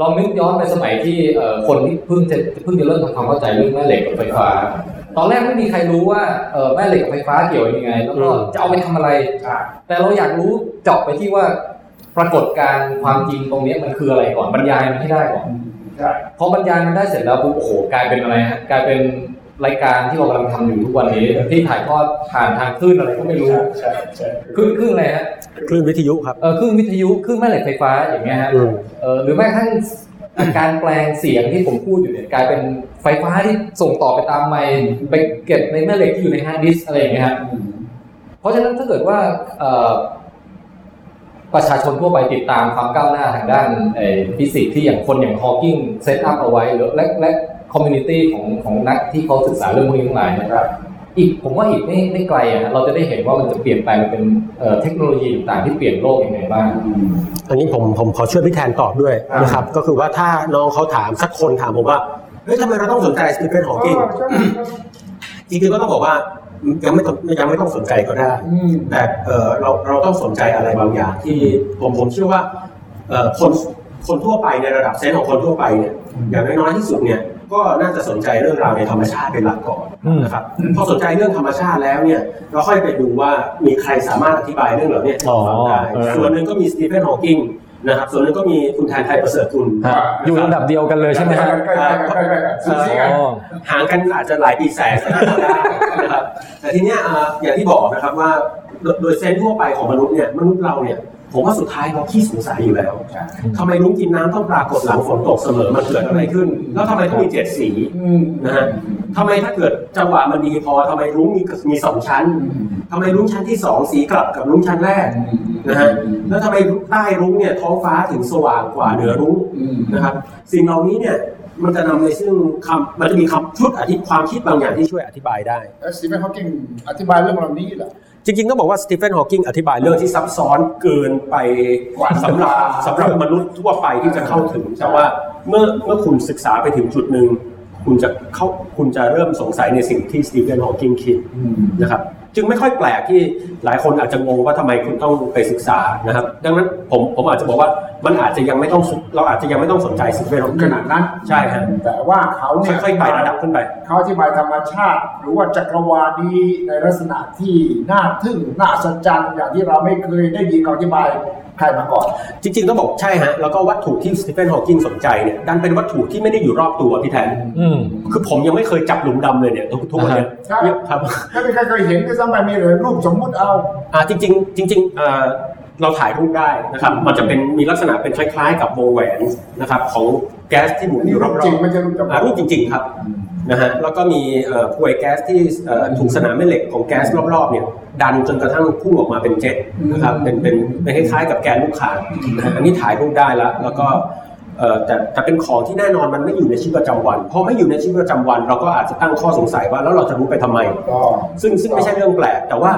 ลองนึกย้อนไปสมัยที่เอ่อคนที่เพิ่งจะเพิ่งจะเริ่มทำความเข้าใจเรื่องแม่เหล็กกับไฟฟ้า ตอนแรกไม่มีใครรู้ว่าเอ่อแม่เหล็กกับไฟฟ้าเกี่ยวยังไง แล้วก็อืมจะเอาไปทำอะไร แต่เราอยากรู้เจาะไปที่ว่าปรากฏการณ์ความจริงตรงเนี้ยมันคืออะไรก่อนบรรยายมันให้ได้ก่อนใช่พอบรรยายมันได้เสร็จแล้วปุ๊บโอ้โหกลายเป็นอะไรฮะกลายเป็น รายการที่เรากำลังทำอยู่ทุกวันนี้ที่ถ่ายทอดผ่านทางคลื่นอะไรก็ไม่รู้ใช่ใช่คลื่นคลื่นอะไรฮะคลื่นวิทยุครับเออคลื่นวิทยุคลื่นแม่เหล็กไฟฟ้าอย่างเงี้ยฮะอืมเออหรือแม้กระทั่งอาการแปลงเสียงที่ผมพูดอยู่เนี่ยกลายเป็นไฟฟ้าที่ส่งต่อไปตามไมค์ไปเก็บในแม่เหล็กที่อยู่ในฮาร์ดดิสก์อะไรอย่างเงี้ยฮะเพราะฉะนั้นถ้าเกิดว่าเอ่อประชาชนทั่วไปติดตามความก้าวหน้าทางด้านเอ่อฟิสิกส์ที่อย่างคนอย่างฮอว์กิง set up เอาไว้หรือและและ community ของของนักที่เขาศึกษาเรื่องพวกนี้ทั้งหลายเนี่ยครับ อีกผมว่าอีกไม่ไม่ไกลอะฮะเราจะได้เห็นว่ามันจะเปลี่ยนแปลงเป็นเอ่อเทคโนโลยีต่างๆที่เปลี่ยนโลกยังไงบ้างอันนี้ผมผมขอช่วยพี่แทนตอบด้วยอ่ะนะครับ ก็คือว่าถ้าน้องเขาถามสักคนถามผมว่าเฮ้ยทำไมเราต้องสนใจสตีเฟนฮอว์กิงจริงๆก็ต้องบอกว่ายังไม่ต้องยังไม่ต้องสนใจก็ได้อืมแต่เอ่อเราเราต้องสนใจอะไรบางอย่าง ที่ผมผมเชื่อว่าเอ่อคนคนทั่วไปในระดับเซนส์ของคนทั่วไปเนี่ยอย่างน้อยๆที่สุดเนี่ย ก็น่าจะสนใจเรื่องราวในธรรมชาติเป็นหลักก่อนอืมนะครับพอสนใจเรื่องธรรมชาติแล้วเนี่ยเราค่อยไปดูว่ามีใครสามารถอธิบายเรื่องเหล่านี้ให้เราฟังได้อ๋อเออส่วนหนึ่งก็มีสตีเฟนฮอว์กิงนะครับส่วนหนึ่งก็มีคุณแทนไทยประเสริฐกุลฮะอยู่ระดับเดียวกันเลยใช่ไหมฮะใกล้ๆกันใกล้ๆกันสูสีกันอ๋อห่างกันอาจจะหลายปีแสนได้นะครับแต่ทีเนี้ยอ่าอย่างที่บอกนะครับว่าโดยโดยเซนส์ทั่วไปของมนุษย์เนี่ยมนุษย์เราเนี่ย ผมว่าสุดท้ายเราขี้สงสัยอยู่แล้วทำไมรุ้งกินน้ำต้องปรากฏหลังฝนตกเสมอมันเกิดอะไรขึ้น แล้วทำไมต้องมีเจ็ดสีอืมนะฮะทำไมถ้าเกิดจังหวะมันดีพอทำไมรุ้งมีมีสองชั้นทำไมรุ้งชั้นที่สองสีกลับกับรุ้งชั้นแรกนะฮะแล้วทำไมใต้รุ้งเนี่ยท้องฟ้าถึงสว่างกว่าเหนือรุ้งนะครับ สิ่งเหล่านี้เนี่ยมันจะนำมาซึ่งคำมันจะมีคำชุดอธิความคิดบางอย่างที่ช่วยอธิบายได้แล้วสตีเฟนฮอว์กิงอธิบายเรื่องเหล่านี้เหรอ จริงๆต้องบอกว่าสตีเฟนฮอว์กิงอธิบายเรื่องที่ซับซ้อนเกินไปสำหรับสำหรับมนุษย์ทั่วไปที่จะเข้าถึง แต่ว่าเมื่อเมื่อคุณศึกษาไปถึงจุดหนึ่งคุณจะเข้าคุณจะเริ่มสงสัยในสิ่งที่สตีเฟนฮอว์กิงคิดนะครับ จึงไม่ค่อยแปลกที่หลายคนอาจจะงงว่าทำไมคุณต้องไปศึกษานะครับ ดังนั้นผมผมอาจจะบอกว่ามันอาจจะยังไม่ต้องเราอาจจะยังไม่ต้องสนใจสิ่งที่เราขนาดนั้นใช่ฮะแต่ว่าเขาเนี่ยค่อยๆไประดับขึ้นไป เขาอธิบายธรรมชาติ หรือว่าจักรวาลนี้ในลักษณะที่น่าทึ่งน่าสัศจรรย์อย่างที่เราไม่เคยได้ยินเขาอธิบาย ใครมาก่อน จริงๆต้องบอกใช่ฮะ แล้วก็วัตถุที่สตีเฟนฮอว์กิงสนใจเนี่ยดันเป็นวัตถุที่ไม่ได้อยู่รอบตัวพี่แทนอืมคือผมยังไม่เคยจับหลุมดำเลยเนี่ยทุกทุกวันเนี่ยใช่ ครับ ถ้ามีใครเคยเห็นก็ซ้ำไปมีเลยรูปสมมุติเอา อ่าจริงๆจริงๆเอ่อเราถ่ายรูปได้นะครับ มันจะเป็นมีลักษณะเป็นคล้ายๆ กับวงแหวนนะครับของแก๊สที่หมุนนี่อยู่รรูอบปๆจริงไม่ใช่รูปจำลอ่าองรูปจริง ๆ ครับ นะฮะแล้วก็มีเอ่อพวยแก๊สที่เอ่อถูกสนามแม่เหล็กของแก๊สรอบๆเนี่ยดันจนกระทั่งพุ่งออกมาเป็นเจ็ตนะครับเป็นเป็นเป็นคล้ายๆกับแกนลูกข่างนะฮะอันนี้ถ่ายรูปได้แล้ว แล้วก็เอ่อแต่แต่เป็นของที่แน่นอนมันไม่อยู่ในชีวิตประจำวันพอไม่อยู่ในชีวิตประจำวัน เราก็อาจจะตั้งข้อสงสัยว่าแล้วเราจะรู้ไปทำไมก็ซึ่งซึ่งไม่ใช่เรื่องแปลกแต่ว่า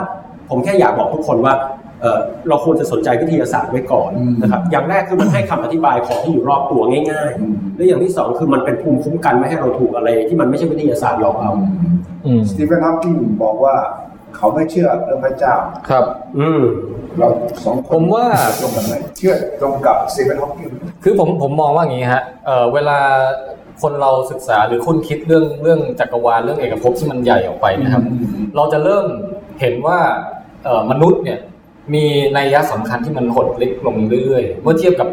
ผมแค่อยากบอกทุกคนว่า เอ่อเราควรจะสนใจวิทยาศาสตร์ไว้ก่อนนะครับ อย่างแรกคือมันให้คำอธิบายของที่อยู่รอบตัวง่ายๆ และอย่างที่สองคือมันเป็นภูมิคุ้มกันไม่ให้เราถูกอะไร ที่มันไม่ใช่วิทยาศาสตร์หลอกเอาอืมสตีเฟนฮอว์กิงบอกว่าเขาไม่เชื่อเรื่องพระเจ้า ครับ อืมเราสองคนผมว่าตรงกันไหมเชื่อตรงกับสตีเฟนฮอว์กิงคือผมผมมองว่าอย่างนี้ฮะเอ่อเวลาคนเราศึกษาหรือคุณคิดเรื่องเรื่องจักรวาลเรื่องเอกภพที่มันใหญ่ออกไปเนะครับ เราจะเริ่มเห็นว่าเอ่อมนุษย์เนี่ย มีนัยยะสำคัญที่มันหดเล็กลงเรื่อยๆ เมื่อเทียบกับ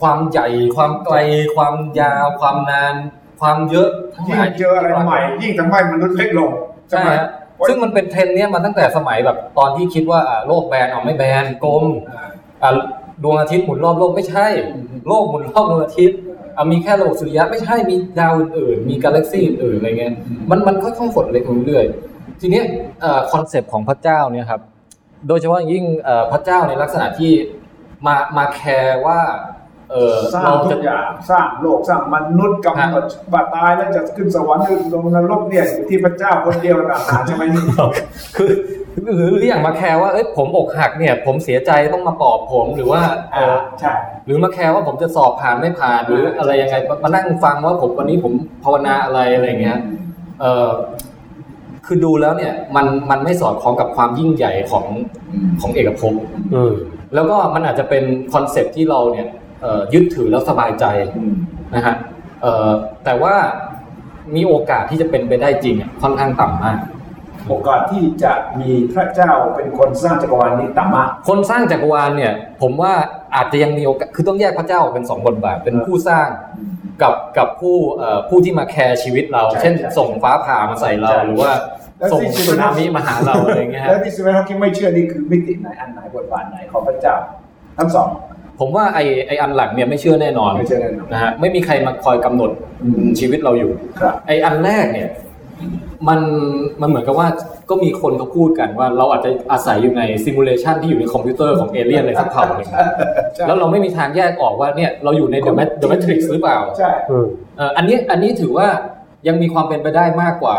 ความใหญ่ ความไกล ความยาว ความนาน ความเยอะทั้งหยิ่งลายเจออะไรใหม่ ยิ่งทำให้มนุษย์เล็กลงใช่ฮะซึ่งมันเป็นเทรนด์เนี้ยมาตั้งแต่สมัยแบบตอนที่คิดว่าอะโลกแบนเอาไม่แบนกลมอะดวงอาทิตย์หมุนรอบโลกไม่ใช่ โลกหมุนรอบดวงอาทิตย์อะมีแค่ระบบสุริยะไม่ใช่มีดาวอื่นๆมีกาแล็กซี่อื่นๆอะไรเงี้ยมันมันค่อยๆหดเล็กลงเรื่อยๆทีเนี้ยคอนเซปต์ของพระเจ้าเนี่ยครับ โดยเฉพาะอย่างยิ่งเอ่อพระเจ้าในลักษณะที่มามาแคร์ว่าเออสร้างเราทุจะกอย่างสร้างโลกสร้างมนุษย์กำหนดว่าตายแล้วจะขึ้นสวรรค์หรือลงนรกเนี่ยอยู่ที่พระเจ้าคนเดียวนะหาใช่ไหมนี่คือหรือหรืออย่างมาแคร์ว่าเอ้ยผมอกหักเนี่ย ผมเสียใจต้องมาปลอบผมหรือว่าเออใช่หรือมาแคร์ว่าผมจะสอบผ่านไม่ผ่านหรืออะไรยังไงมามานั่งฟังว่าผมวันนี้ผมภาวนาอะไรอะไรอย่างเงี้ยเออ คือดูแล้วเนี่ยมันมันไม่สอดคล้องกับความยิ่งใหญ่ของของเอกภพอืมแล้วก็มันอาจจะเป็น concept ที่เราเนี่ยเอ่อยึดถือแล้วสบายใจนะฮะเอ่อแต่ว่ามีโอกาสที่จะเป็นไปได้จริงอะค่อนข้างต่ำมาก โอกาสที่จะมีพระเจ้าเป็นคนสร้างจักรวาลนี้ต่ำมาก คนสร้างจักรวาลเนี่ย ผมว่า อาจจะยังมีโอกาสคือต้องแยกพระเจ้าออกเป็นสองบทบาทเป็นผู้สร้างกับกับผู้เอ่อผู้ที่มาแคร์ชีวิตเราใช่เช่นใช่ส่งฟ้าผ่ามาใส่เราใช่หรือว่าแล้วส่งที่สึนามิมาหาเราอะไรเงี้ยแล้วฮะที่สตีเฟนฮอว์กิงไม่เชื่อนี่คือมิติไหนอันไหนบทบาทไหนของพระเจ้าทั้งสองผมว่าไอ้ไอ้อันหลังเนี่ยไม่เชื่อแน่นอนไม่เชื่อแน่นอนนะฮะไม่มีใครมาคอยกำหนดอืมชีวิตเราอยู่ครับไอ้อันแรกเนี่ย มันมันเหมือนกับว่าก็มีคนเขาพูดกันว่าเราอาจจะอาศัยอยู่ใน simulation ที่อยู่ในคอมพิวเตอร์ของเอเลี่ยนอะไรสักเผ่าหนึ่งใช่แล้วเราไม่มีทางแยกออกว่าเนี่ยเราอยู่ใน The Mat- The Matrix หรือเปล่าใช่อืมเอ่ออันนี้อันนี้ถือว่ายังมีความเป็นไปได้มากกว่า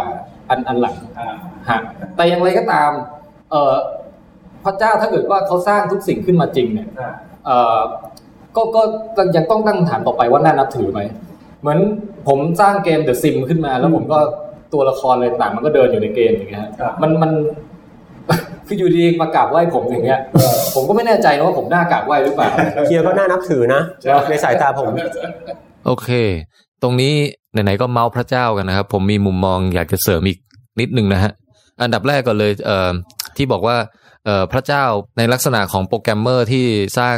อันอันหลังอ่าฮะแต่อย่างไรก็ตามเอ่อพระเจ้าถ้าเกิดว่าเขาสร้างทุกสิ่งขึ้นมาจริงเนี่ยอ่าเอ่อก็ก็ก็ยังต้องตั้งคำถามต่อไปว่าน่านับถือไหมเหมือนผมสร้างเกม The Sim ขึ้นมาแล้วผมก็ ตัวละครอะไรต่างมันก็เดินอยู่ในเกมอย่างเงี้ยฮะครับมันมันคืออยู่ดีมากราบไหว้ผมอย่างเงี้ยผมก็ไม่แน่ใจนะว่าผมน่ากราบไหว้หรือเปล่าเฮียก็น่านับถือนะในสายตาผม โอเค ตรงนี้ไหนๆก็เมาส์พระเจ้ากันนะครับ ผมมีมุมมองอยากจะเสริมอีกนิดนึงนะฮะอันดับแรกก่อนเลยเอ่อที่บอกว่าเอ่อพระเจ้าในลักษณะของโปรแกรมเมอร์ที่สร้าง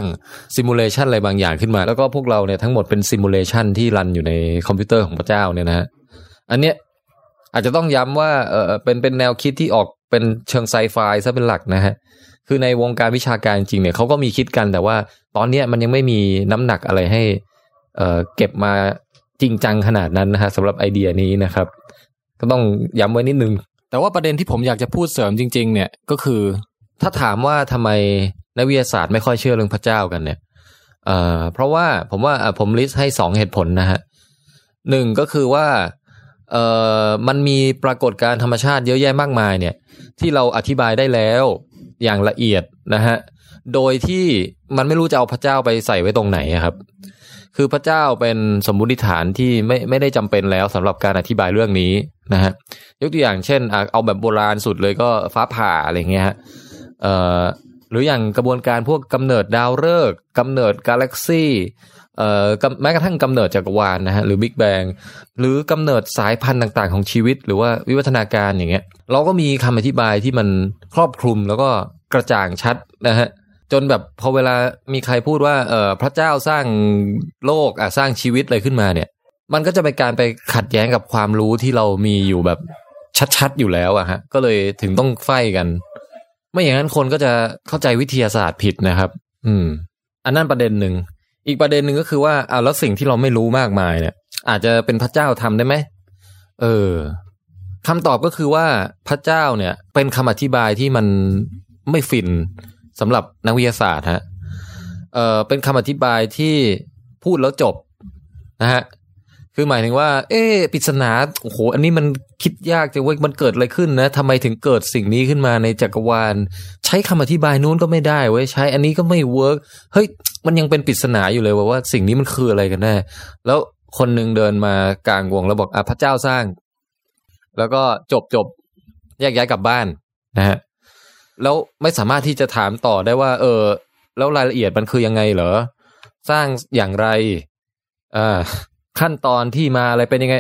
simulation อะไรบางอย่างขึ้นมา แล้วก็พวกเราเนี่ยทั้งหมดเป็น simulation ที่ run อยู่ในคอมพิวเตอร์ของพระเจ้าเนี่ยนะฮะอันเนี้ย อาจจะต้องย้ำว่าเออเป็นเป็นแนวคิดที่ออกเป็นเชิงไซไฟซะเป็นหลักนะฮะคือในวงการวิชาการจริงเนี่ยเขาก็มีคิดกันแต่ว่า ตอนเนี้ยมันยังไม่มีน้ำหนักอะไรให้เอ่อเก็บมาจริงจังขนาดนั้นนะฮะสำหรับไอเดียนี้นะครับ ก็ต้องย้ำไว้นิดนึง แต่ว่าประเด็นที่ผมอยากจะพูดเสริมจริง ๆ เนี่ยก็คือ ถ้าถามว่าทำไมนักวิทยาศาสตร์ไม่ค่อยเชื่อเรื่องพระเจ้ากันเนี่ยเอ่อเพราะว่าผมว่าอะผมลิสต์ให้สองเหตุผลนะฮะหนึ่งก็คือว่า เอ่อมันมีปรากฏการธรรมชาติเยอะแยะมากมายเนี่ย ที่เราอธิบายได้แล้วอย่างละเอียดนะฮะโดยที่มันไม่รู้จะเอาพระเจ้าไปใส่ไว้ตรงไหนครับ คือพระเจ้าเป็นสมมุติฐานที่ไม่ไม่ได้จำเป็นแล้วสำหรับการอธิบายเรื่องนี้นะฮะยกตัวอย่างเช่นเอาแบบโบราณสุดเลยก็ฟ้าผ่าอะไรเงี้ยฮะเอ่อหรืออย่างกระบวนการพวกกำเนิดดาวฤกษ์กำเนิดกาแล็กซี่ เอ่อแม้กระทั่งกำเนิดจักรวาลนะฮะหรือบิ๊กแบงหรือกำเนิดสายพันธุ์ต่างๆ ของชีวิต หรือว่าวิวัฒนาการอย่างเงี้ย เราก็มีคำอธิบายที่มันครอบคลุมแล้วก็กระจ่างชัดนะฮะจนแบบพอเวลามีใครพูดว่าเออพระเจ้าสร้างโลกอะสร้างชีวิตอะไรขึ้นมาเนี่ย มันก็จะเป็นการไปขัดแย้งกับความรู้ที่เรามีอยู่แบบชัดๆอยู่แล้วอะฮะก็เลยถึงต้องไฟกัน ไม่อย่างนั้นคนก็จะเข้าใจวิทยาศาสตร์ผิดนะครับ อืม อันนั้นประเด็นหนึ่ง อีกประเด็นหนึ่งก็คือว่าอ้าวแล้วสิ่งที่เราไม่รู้มากมายเนี่ย อาจจะเป็นพระเจ้าทำได้ไหมเออคำตอบก็คือว่าพระเจ้าเนี่ย เป็นคำอธิบายที่มันไม่ฟินสำหรับนักวิทยาศาสตร์ฮะเออเป็นคำอธิบายที่พูดแล้วจบนะฮะ คือหมายถึงว่า เอ๊ปริศนาโอ้โห อันนี้มันคิดยากจังเว้ยมันเกิดอะไรขึ้นนะทำไมถึงเกิดสิ่งนี้ขึ้นมาในจักรวาล ใช้คำอธิบายนู้นก็ไม่ได้เว้ยใช้ อันนี้ก็ไม่ work เฮ้ยมันยังเป็นปริศนาอยู่เลยว่าว่าสิ่งนี้มันคืออะไรกันแน่แล้วคนหนึ่งเดินมากลางวงแล้วบอกอะพระเจ้าสร้าง แล้วก็จบจบแยกย้ายกลับบ้านนะฮะแล้วไม่สามารถที่จะถามต่อได้ว่า เออ แล้วรายละเอียดมันคือยังไงเหรอ สร้างอย่างไรอ่า ขั้นตอนที่มาอะไรเป็นยังไง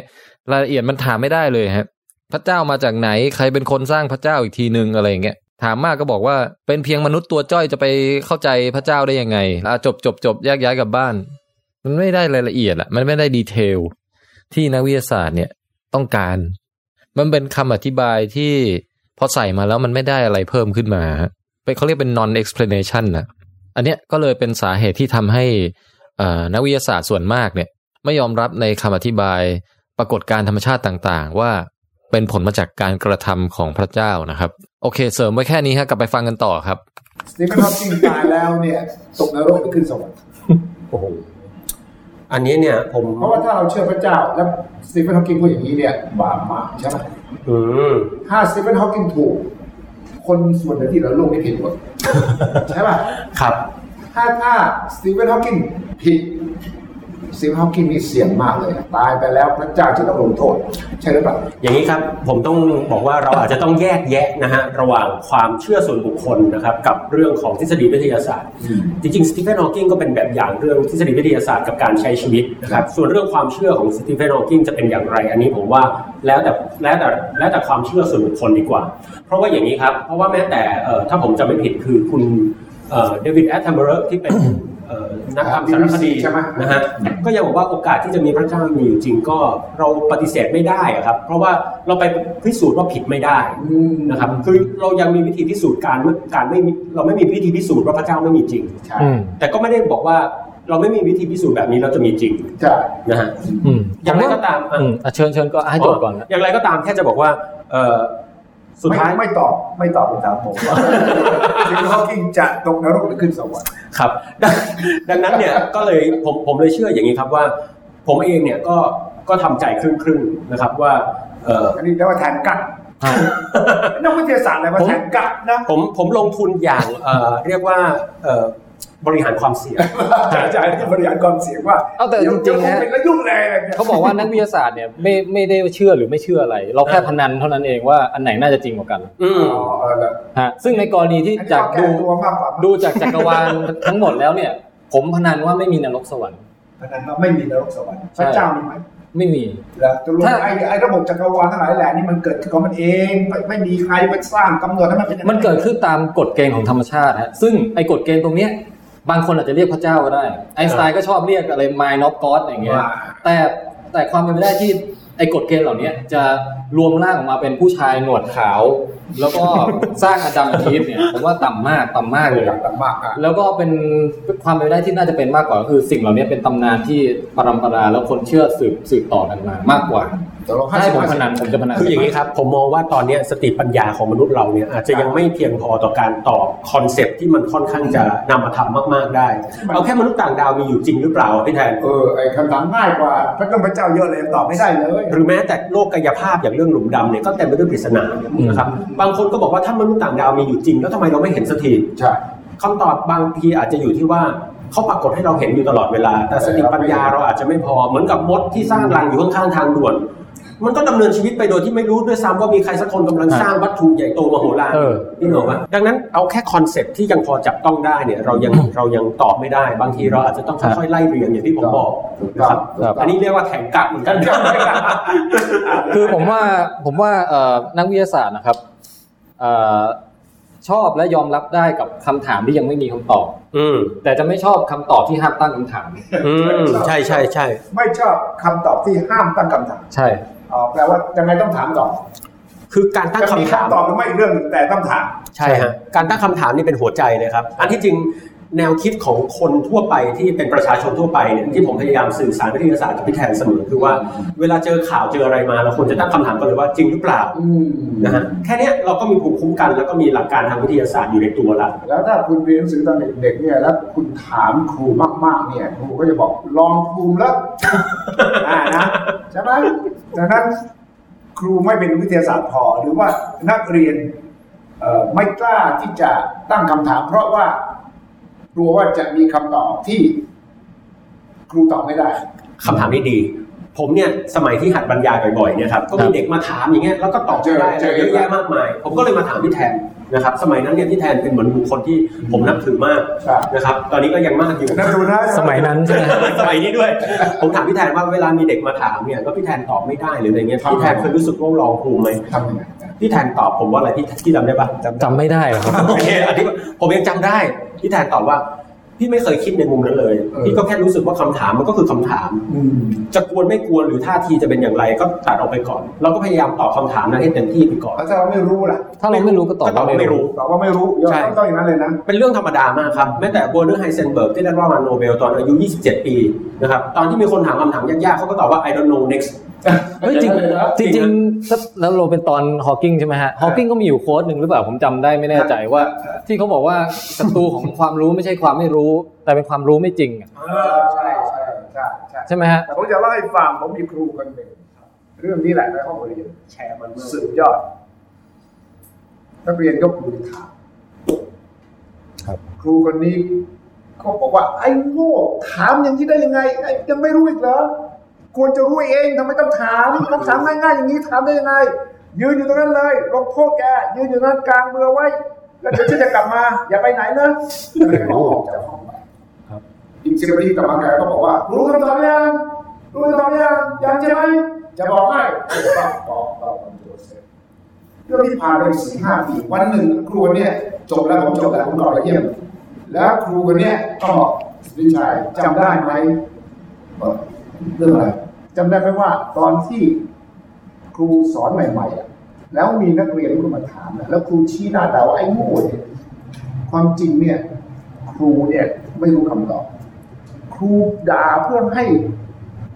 รายละเอียดมันถามไม่ได้เลยฮะพระเจ้ามาจากไหนใครเป็นคนสร้างพระเจ้าอีกทีหนึ่งอะไรอย่างเงี้ยถามมากก็บอกว่าเป็นเพียงมนุษย์ตัวจ้อยจะไปเข้าใจพระเจ้าได้ยังไงจบจบจบแยกย้ายกลับบ้าน มันไม่ได้รายละเอียดอะมันไม่ได้ดีเทล ที่นักวิทยาศาสตร์เนี่ยต้องการ มันเป็นคำอธิบายที่พอใส่มาแล้วมันไม่ได้อะไรเพิ่มขึ้นมาฮะเป็นเขาเรียกเป็น non explanation นะอันเนี้ยก็เลยเป็นสาเหตุที่ทำให้นักวิทยาศาสตร์ส่วนมากเนี่ย ไม่ยอมรับในคำอธิบายปรากฏการณ์ธรรมชาติต่างๆ ว่าเป็นผลมาจากการกระทำของพระเจ้านะครับ โอเค เสริมไว้แค่นี้ฮะกลับไปฟังกันต่อครับสตีเฟนฮอว์กิงตายแล้วเนี่ยตกนรกหรือขึ้นสวรรค์โอ้โหอันนี้เนี่ย ผมเพราะว่าถ้าเราเชื่อพระเจ้า แล้วสตีเฟนฮอว์กิงพูดอย่างนี้เนี่ยบาปมากใช่ไหมอืมถ้าสตีเฟนฮอว์กิงถูก คนส่วนใหญ่ที่เหลือโลกนี่ผิดหมดใช่ป่ะครับ ถ้าถ้าสตีเฟนฮอว์กิงผิด สตีเฟนฮอว์กิงนี่เสี่ยงมากเลยตายไปแล้วพระเจ้าจะต้องลงโทษ ใช่หรือเปล่าอย่างนี้ครับผมต้องบอกว่าเราอาจจะต้องแยกแยะนะฮะระหว่างความเชื่อส่วนบุคคลนะครับกับเรื่องของทฤษฎีวิทยาศาสตร์ จริงๆสตีเฟนฮอว์กิงก็เป็นแบบอย่างเรื่องทฤษฎีวิทยาศาสตร์กับการใช้ชีวิตนะครับส่วนเรื่องความเชื่อของสตีเฟนฮอว์กิงจะเป็นอย่างไร อันนี้ผมว่าแล้วแต่แล้วแต่แล้วแต่ความเชื่อส่วนบุคคลดีกว่า เพราะว่าอย่างนี้ครับเพราะว่าแม้แต่เอ่อถ้าผมจำไม่ผิดคือคุณเดวิดแอตเทนเบอเรอห์ที่เป็นเอ่อ นักทำสารคดีใช่ไหมนะฮะก็ยังบอกว่าโอกาสที่จะมีพระเจ้ามีอยู่จริงก็เราปฏิเสธไม่ได้อะครับ เพราะว่าเราไปพิสูจน์ว่าผิดไม่ได้นะครับคือเรายังมีวิธีพิสูจน์การการไม่มีเราไม่มีวิธีพิสูจน์ว่าพระเจ้าไม่มีจริงใช่อืมแต่ก็ไม่ได้บอกว่าเราไม่มีวิธีพิสูจน์แบบนี้เราจะมีจริงใช่นะฮะอืมอย่างไรก็ตามอะอืมอะเชิญเชิญก็ให้จบก่อนนะอย่างไรก็ตามแค่จะบอกว่าเอ่อ สุดท้ายไม่ไม่ตอบไม่ตอบคำถามผมว่าสตีเฟนฮอว์กิงจะตกนรกหรือขึ้นสวรรค์ครับดังดังนั้นเนี่ยก็เลยผมผมเลยเชื่ออย่างนี้ครับว่า ผมเองเนี่ยก็ก็ทำใจครึ่งครึ่งๆนะครับว่าเอออันนี้เรียกว่าแทนกัดนักวิทยาศาสตร์อะไรว่าแทนกัดนะผมผมลงทุนอย่างเอ่อเรียกว่าเอ่อ บริหารความเสี่ยงอาจารย์ที่บริหารความเสี่ยงว่าเอาแต่จริงๆเดี๋ยวนะโควิดแล้วยุ่งเลยอะไรเนี่ยเขาบอกว่านักวิทยาศาสตร์เนี่ยไม่ไม่ได้เชื่อหรือไม่เชื่ออะไร เราแค่พนันเท่านั้นเองว่าอันไหนน่าจะจริงกว่ากันอืมอ๋อเออแล้วฮะซึ่งในกรณีที่อันนี้จากเราแก้ดูตัวมากกว่าดูจากจักรวาลทั้งหมดแล้วเนี่ย ผมพนันว่าไม่มีนรกสวรรค์เพราะฉะนั้นว่าไม่มีนรกสวรรค์ใช่พระเจ้ามีไหมไม่มีแล้วตกลงถ้าไอ้ไอ้ระบบจักรวาลทั้งหลายแหล่นี่มันเกิดขึ้นของมันเองไม่ไม่มีใครไปสร้างกำหนดให้มันเป็นอย่างมันเกิดขึ้นตามกฎเกณฑ์ของธรรมชาติฮะซึ่งไอ้กฎเกณฑ์ตรงเนี้ย บางคนอาจจะเรียกพระเจ้าก็ได้ ไอน์สไตน์ก็ชอบเรียกอะไร mind of God อย่างเงี้ยว่าแต่แต่ความเป็นไปได้ที่ไอ้กฎเกณฑ์เหล่านี้จะรวมร่างออกมาเป็นผู้ชายหนวดขาว แล้วก็สร้างอาดัมกับอีฟเนี่ยผมว่าต่ำมากต่ำมากเลยอย่างต่ำมากอะแล้วก็เป็นความเป็นไปได้ที่น่าจะเป็นมากกว่าก็คือสิ่งเหล่านี้เป็นตำนานที่ปรัมปราแล้วคนเชื่อสืบสืบต่อกันมามากกว่า ตกลงถ้าให้ผม50พนันผมจะพนันคืออย่างนี้ครับ ผมมองว่าตอนเนี้ยสติปัญญาของมนุษย์เราเนี่ยอาจจะยังไม่เพียงพอต่อการตอบ concept ที่มันค่อนข้างจะนามธรรมมาก ๆได้ เอาแค่มนุษย์ต่างดาวมีอยู่จริงหรือเปล่าพี่แทนเออไอ้คำถามง่ายกว่าพระเจ้าพระเจ้าเยอะเลยตอบไม่ได้เลย หรือแม้แต่โลกกายภาพอย่างเรื่องหลุมดำเนี่ยก็เต็มไปด้วยปริศนานะครับบางคนก็บอกว่าถ้ามนุษย์ต่างดาวมีอยู่จริง แล้วทำไมเราไม่เห็นสักทีใช่คำตอบบางทีอาจจะอยู่ที่ว่าเขาปรากฏให้เราเห็นอยู่ตลอดเวลา แต่สติปัญญาเราอาจจะไม่พอเหมือนกับมดที่สร้างรังอยู่ข้างๆทางด่วน มันก็ดำเนินชีวิตไปโดยที่ไม่รู้ด้วยซ้ำว่ามีใครสักคนกำลังสร้างวัตถุใหญ่โตมโหฬารเออนี่เหรอวะดังนั้นเอาแค่ concept ที่ยังพอจับต้องได้เนี่ยเรายังเรายังตอบไม่ได้ บางทีเราอาจจะต้องค่อยๆไล่เรียงอย่างที่ผมบอกนะครับครับอันนี้เรียกว่าแทงกั๊กเหมือนกันคือผมว่าผมว่าเอ่อนักวิทยาศาสตร์นะครับเอ่อชอบและยอมรับได้กับคำถามที่ยังไม่มีคำตอบ อืมแต่จะไม่ชอบคำตอบที่ห้ามตั้งคำถาม อืมใช่ใช่ใช่ไม่ชอบคำตอบที่ห้ามตั้งคำถาม ใช่ อ๋อแปลว่ายังไงต้องถามก่อนคือการตั้งจะมีคำถามคำตอบหรือไม่อีกเรื่องหนึ่งแต่ต้องถามใช่ฮะการตั้งคำถามนี่เป็นหัวใจเลยครับ อันที่จริง แนวคิดของคนทั่วไปที่เป็นประชาชนทั่วไปเนี่ยที่ผมพยายามสื่อสารวิทยาศาสตร์กับพี่แทนเสมอคือว่า เวลาเจอข่าวเจออะไรมาเราควรจะตั้งคำถามกันเลยว่าจริงหรือเปล่านะฮะแค่นี้เราก็มีภูมิคุ้มกัน แล้วก็มีหลักการทางวิทยาศาสตร์อยู่ในตัวแล้วแล้วถ้าคุณเรียนหนังสือตอนเด็กๆเนี่ยแล้วคุณถามครูมากๆเนี่ยครูก็จะบอกลองภูมิแล้วอ่านะใช่ไหมดังนั้นครูไม่เป็นวิทยาศาสตร์พอหรือว่านักเรียนไม่กล้าที่จะตั้งคำถาม เพราะว่า ลัวว่าจะมีคำตอบที่ครูตอบไม่ได้คำถามนี้ดี ผมเนี่ยสมัยที่หัดบรรยายบ่อยๆเนี่ยครับก็มีเด็กมาถามอย่างเงี้ยแล้วก็ตอบไม่ได้เจอเยอะแยะมากมาย ผมก็เลยมาถามพี่แทน นะครับสมัยนั้นเนี่ยพี่แทนเป็นเหมือนบุคคลที่ผมนับถือมากครับนะครับตอนนี้ก็ยังมากอยู่นั่นดูนะสมัยนั้นใช่ไหมสมัยนี้ด้วย ผมถามพี่แทนว่าเวลามีเด็กมาถามเนี่ยก็พี่แทนตอบไม่ได้หรืออะไรเงี้ยพี่แทนเคยรู้สึกว่าลองภูมิไหมทำยังไงพี่แทนตอบผมว่าอะไรพี่พี่จำได้ปะจำไม่ได้หรอกครับโอเคอันนี้ผมยังจำได้พี่แทนตอบว่า พี่ไม่เคยคิดในมุมนั้นเลย พี่ก็แค่รู้สึกว่าคำถามมันก็คือคำถามอืมจะกวนไม่กวนหรือท่าทีจะเป็นอย่างไรก็ตัดออกไปก่อน เราก็พยายามตอบคำถามนั้นให้เต็มที่ไปก่อนแล้วถ้าเราไม่รู้ล่ะ ถ้าเราไม่รู้ก็ตอบก็ตอบว่าว่าไม่ไม่รู้รู้ตอบว่าไม่รู้ใช่ต้องต้องอย่างนั้นเลยนะ เป็นเรื่องธรรมดามากครับ แม้แต่เวอร์เนอร์ไฮเซนเบิร์กที่ได้รางวัลโนเบลตอนอายุ 27 ปีนะครับ ตอนที่มีคนถามคำถามยากๆเขาก็ตอบว่า I don't know next เฮ้ยจริงจริงจริงๆถ้าแล้วเราเป็นตอนฮอ w กิ n งใช่ไหมฮะฮอ w กิ n งก็มีอยู่โค้ดหนึ่งหรือเปล่าผมจำได้ไม่แน่ใจว่า ที่เขาบอกว่าศัตรูของความรู้ไม่ใช่ความไม่รู้ แต่เป็นความรู้ไม่จริงอะใช่ใช่ใช่ใช่ใช่ไหมฮะแต่ผมจะเล่าให้ฟังผมมีครูคนหนึ่งเรื่องนี้แหละในห้องเรียนแชร์มันสุดยอดนักเรียนยกมือถามครับครูคนนี้เขาบอกว่าไอ้โง่ถามอย่างนี้ได้ยังไงไอ้ยังไม่รู้อีกเหรอ ควรจะรู้เองทำไมต้องถามคำถามง่ายๆอย่างนี้ถามได้ยังไง ยืนอยู่ตรงนั้นเลยลงโทษแก ยืนอยู่นั้นกลางมือไว้ แล้วเดี๋ยวฉันจะกลับมา อย่าไปไหนนะแล้วแกก็ออกจากห้องไปอีกสิบนาทีกลับมาแกก็บอกว่า รู้คำตอบยังรู้คำตอบยังยังใช่ไหมจะบอกให้บอกบอกบอกคำตอบเสร็จเรื่องที่ผ่านไปสี่ห้าปีวันหนึ่งครูคนเนี้ยจบแล้วผมจบแล้วผมกลับไปเยี่ยมแล้วครูคนเนี้ยก็บอกวิชัยจำได้ไหมบอก เรื่องอะไรจำได้ไหมว่าตอนที่ครูสอนใหม่ๆอะแล้วมีนักเรียนก็มาถามนะแล้วครูชี้หน้าด่าว่าไอ้โง่เนี่ยความจริงเนี่ย ครูเนี่ยไม่รู้คำตอบ ครูด่าเพื่อให้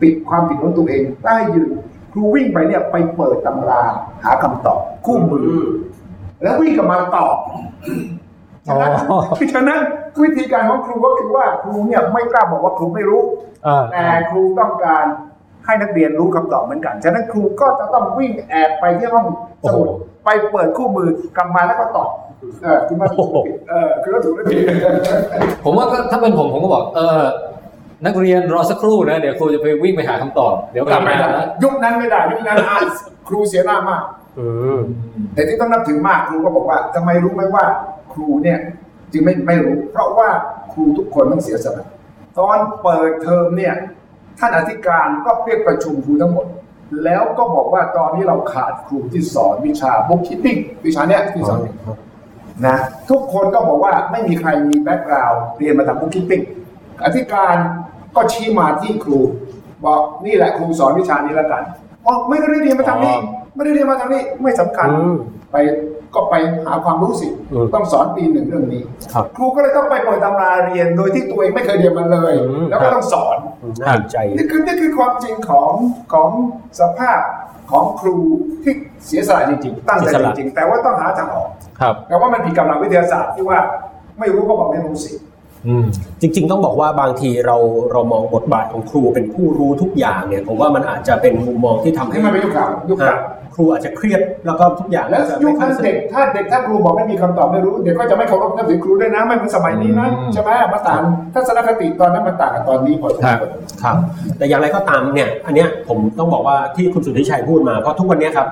ปิดความผิดของตัวเองได้ยืนครูวิ่งไปเนี่ยไปเปิดตำราหาคำตอบคู่มือ แล้ววิ่งกลับมาตอบ ฉะนั้นอ๋อฉะนั้นวิธีการของครูก็คือว่าครูเนี่ยไม่กล้าบอกว่าครูไม่รู้อ่าแต่ครูต้องการให้นักเรียนรู้คำตอบเหมือนกัน ฉะนั้นครูก็จะต้องวิ่งแอบไปที่ห้องสมุดไปเปิดคู่มือกลับมาแล้วก็ตอบเออคือมันถูกหรือผิดเออคือว่าถูกหรือผิดผมว่าก็ถ้าเป็นผมผมก็บอกเออนักเรียนรอสักครู่นะเดี๋ยวครูจะไปวิ่งไปหาคำตอบ เดี๋ยวกลับไม่มาได้นะยุคนั้นไม่ได้ยุคนั้นอะครูเสียหน้ามากอืมแต่ที่ต้องนับถือมากครูก็บอกว่าทำไมรู้ไหมว่า ครูเนี่ยจึงไม่ไม่รู้ เพราะว่าครูทุกคนต้องเสียสละตอนเปิดเทอมเนี่ยท่านอธิการก็เรียกประชุมครูทั้งหมด แล้วก็บอกว่าตอนนี้เราขาดครูที่สอนวิชา bookkeeping วิชาเนี้ยที่สอนนะทุกคนก็บอกว่าไม่มีใครมี background เรียนมาทาง bookkeeping อธิการก็ชี้มาที่ครู บอกนี่แหละครูสอนวิชานี้แล้วกันอ๋อไม่ได้เรียนมาทางนี้อ๋อไม่ได้เรียนมาทางนี้ไม่สำคัญอืมไป ก็ไปหาความรู้สิอืมต้องสอนปีหนึ่งเรื่องนี้ครับครูก็เลยต้องไปเปิดตำราเรียนโดยที่ตัวเองไม่เคยเรียนมันเลยอืมแล้วก็ต้องสอนน่าสนใจนี่คือนี่คือความจริงของของสภาพของครูที่เสียสละจริงๆ ตั้งใจเสียสจละริงๆ แต่ว่าต้องหาทางออกครับแต่ว่ามันผิดกับหลักวิทยาศาสตร์ที่ว่าไม่รู้ก็บอกไม่รู้สิ จริง ๆ ต้องบอกว่าบางทีเราเรามองบทบาทของครูเป็นผู้รู้ทุกอย่างเนี่ยผมว่ามันอาจจะเป็นมุมมองที่ทำให้ให้มันเป็นยุคเก่ายุคเก่าครูอาจจะเครียดแล้วก็ทุกอย่างแล้วจะยุไม่คค่อนั้ยนสนุเด็กกถ้าเด็กถ้าครูบอกไม่มีคำตอบไม่รู้เด็กก็จะไม่เคารพนับถือครูด้วยนะไม่เหมือนสมัยนี้นะอืมใช่ไหมมาต่างทัศนคติตอนนั้นมันต่างกับตอนนี้พอสมควรครับ แต่อย่างไรก็ตามเนี่ยอันเนี้ยผมต้องบอกว่าที่คุณสุทธิชัยพูดมาเพราะทุกวันเนี้ยครับ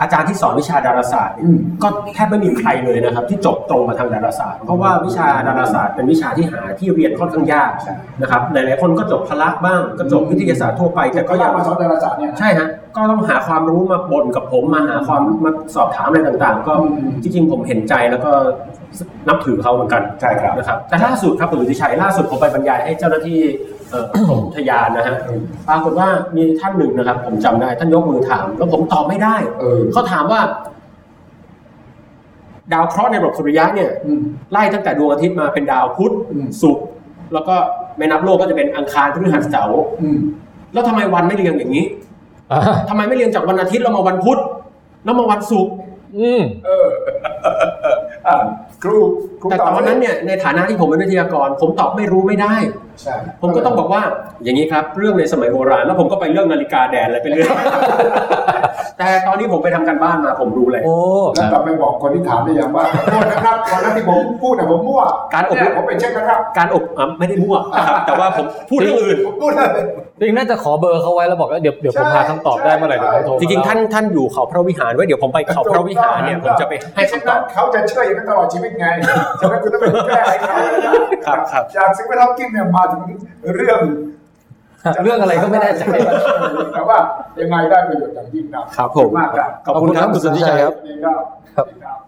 อาจารย์ที่สอนวิชาดาราศาสตร์เนี่ยอืมก็แทบไม่มีใครเลยนะครับ ที่จบตรงมาทางดาราศาสตร์ เพราะว่าวิชาดาราศาสตร์เป็นวิชาที่หาที่เรียนค่อนข้างยากใช่นะครับหลายๆคนก็จบพละบ้างก็จบวิทยาศาสตร์ทั่วไปแต่ก็ก็อยัยากงมาสอนดาราศาสตร์เนี่ยใช่ฮะก็ต้องหาความรู้มาบ่นกับผมมาหาความมาสอบถามอะไรต่างๆ ก็อืมจริงๆผมเห็นใจแล้วก็นับถือเขาเหมือนกันใช่ครับนะครับแต่ล่าสุดครับคุณสุทธิชัยล่าสุดผมไปบรรยายให้เจ้าหน้าที่ เอ่อกรมอุทยานนะฮะปรากฏว่ามีท่านหนึ่งนะครับ ผมจำได้ท่านยกมือถาม แล้วผมตอบไม่ได้เออเขาถามว่า ดาวเคราะห์ในระบบสุริยะเนี่ยอืมไล่ตั้งแต่ดวงอาทิตย์มาเป็นดาวพุธอืมศุกร์แล้วก็ไม่นับโลกก็จะเป็นอังคารพฤหัสเสาร์อืมแล้วทำไมวันไม่เรียงอย่างนี้อ่าทำไมไม่เรียงจากวันอาทิตย์แล้วมาวันพุธแล้วมาวันศุกร์อืมเอออ่าครูครูแต่ตอนนั้นเนี่ยในฐานะที่ผมเป็นวิทยากร ผมตอบไม่รู้ไม่ได้ใช่ผมก็ต้องบอกว่าอย่างนี้ครับ เรื่องในสมัยโบราณแล้วผมก็ไปเรื่องนาฬิกาแดนอะไรไปเรื่อยแต่ตอนนี้ผมไปทำการบ้านมาผมรู้เลยโอ้คแล้วรับกลับไปบอกคนที่ถามได้ยังว่าขอโทษนะครับตอนนั้นที่ผมพูดนะผมมั่วการอบรมเนี่ยผมไปเช็คนะครับ การอบอะไม่ได้มั่วนะครับแต่ว่าผมพูดเรื่องอื่นผมพูดเลยจริงๆน่าจะขอเบอร์เขาไว้แล้วบอกว่าเดี๋ยวเดี๋ยวผมหาคำตอบได้เมื่อไหร่เดี๋ยวผมโทรจริงๆท่านท่านอยู่เขาพระวิหารไว้เดี๋ยวผมไปเขาพระวิหารเนี่ยผมจะไปให้คำตอบเขาจะเชื่ออย่างนั้นตลอดชีวิตไงฉะนั้นคุณต้องไปแก้ให้เขาครับครับจากสิ่งแวดล้อมกินเนี่ยมาถึงเรื่องเรื่องอะไรก็ไม่แน่ใจแต่ว่ายังไงได้ประโยชน์อย่างยิ่งครับครับผมขอณมากครับขอบคุณครับคุณสุทธิชัยครับดีครับครับดีครับ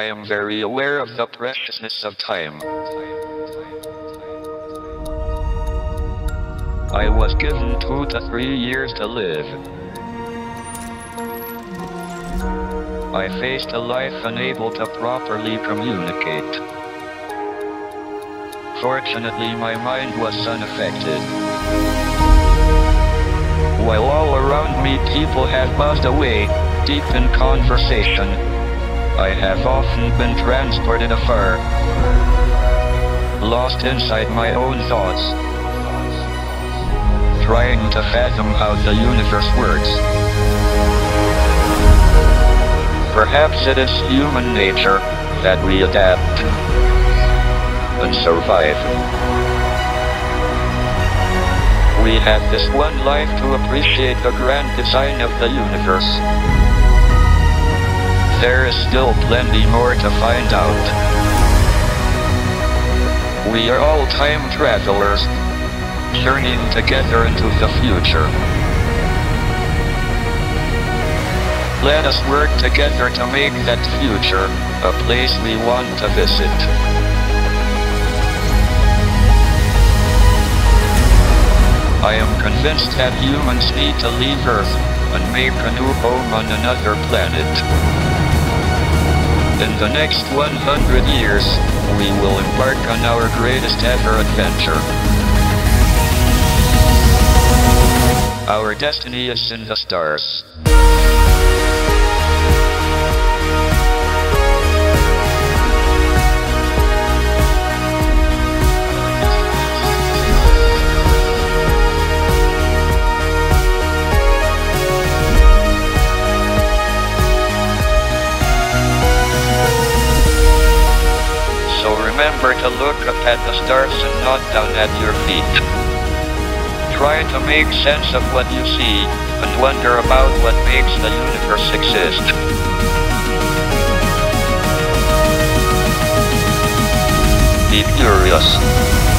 I am very aware of the preciousness of time. I was given two to three years to live. I faced a life unable to properly communicate. Fortunately, my mind was unaffected. While all around me people have buzzed away, deep in conversation, I have often been transported afar, lost inside my own thoughts, trying to fathom how the universe works. Perhaps it is human nature that we adapt and survive. We have this one life to appreciate the grand design of the universe. There is still plenty more to find out. We are all time travelers, journeying together into the future. Let us work together to make that future a place we want to visit. I am convinced that humans need to leave Earth and make a new home on another planet. In the next 100 years, we will embark on our greatest ever adventure. Our destiny is in the stars. Remember to look up at the stars and not down at your feet. Try to make sense of what you see and wonder about what makes the universe exist. Be curious.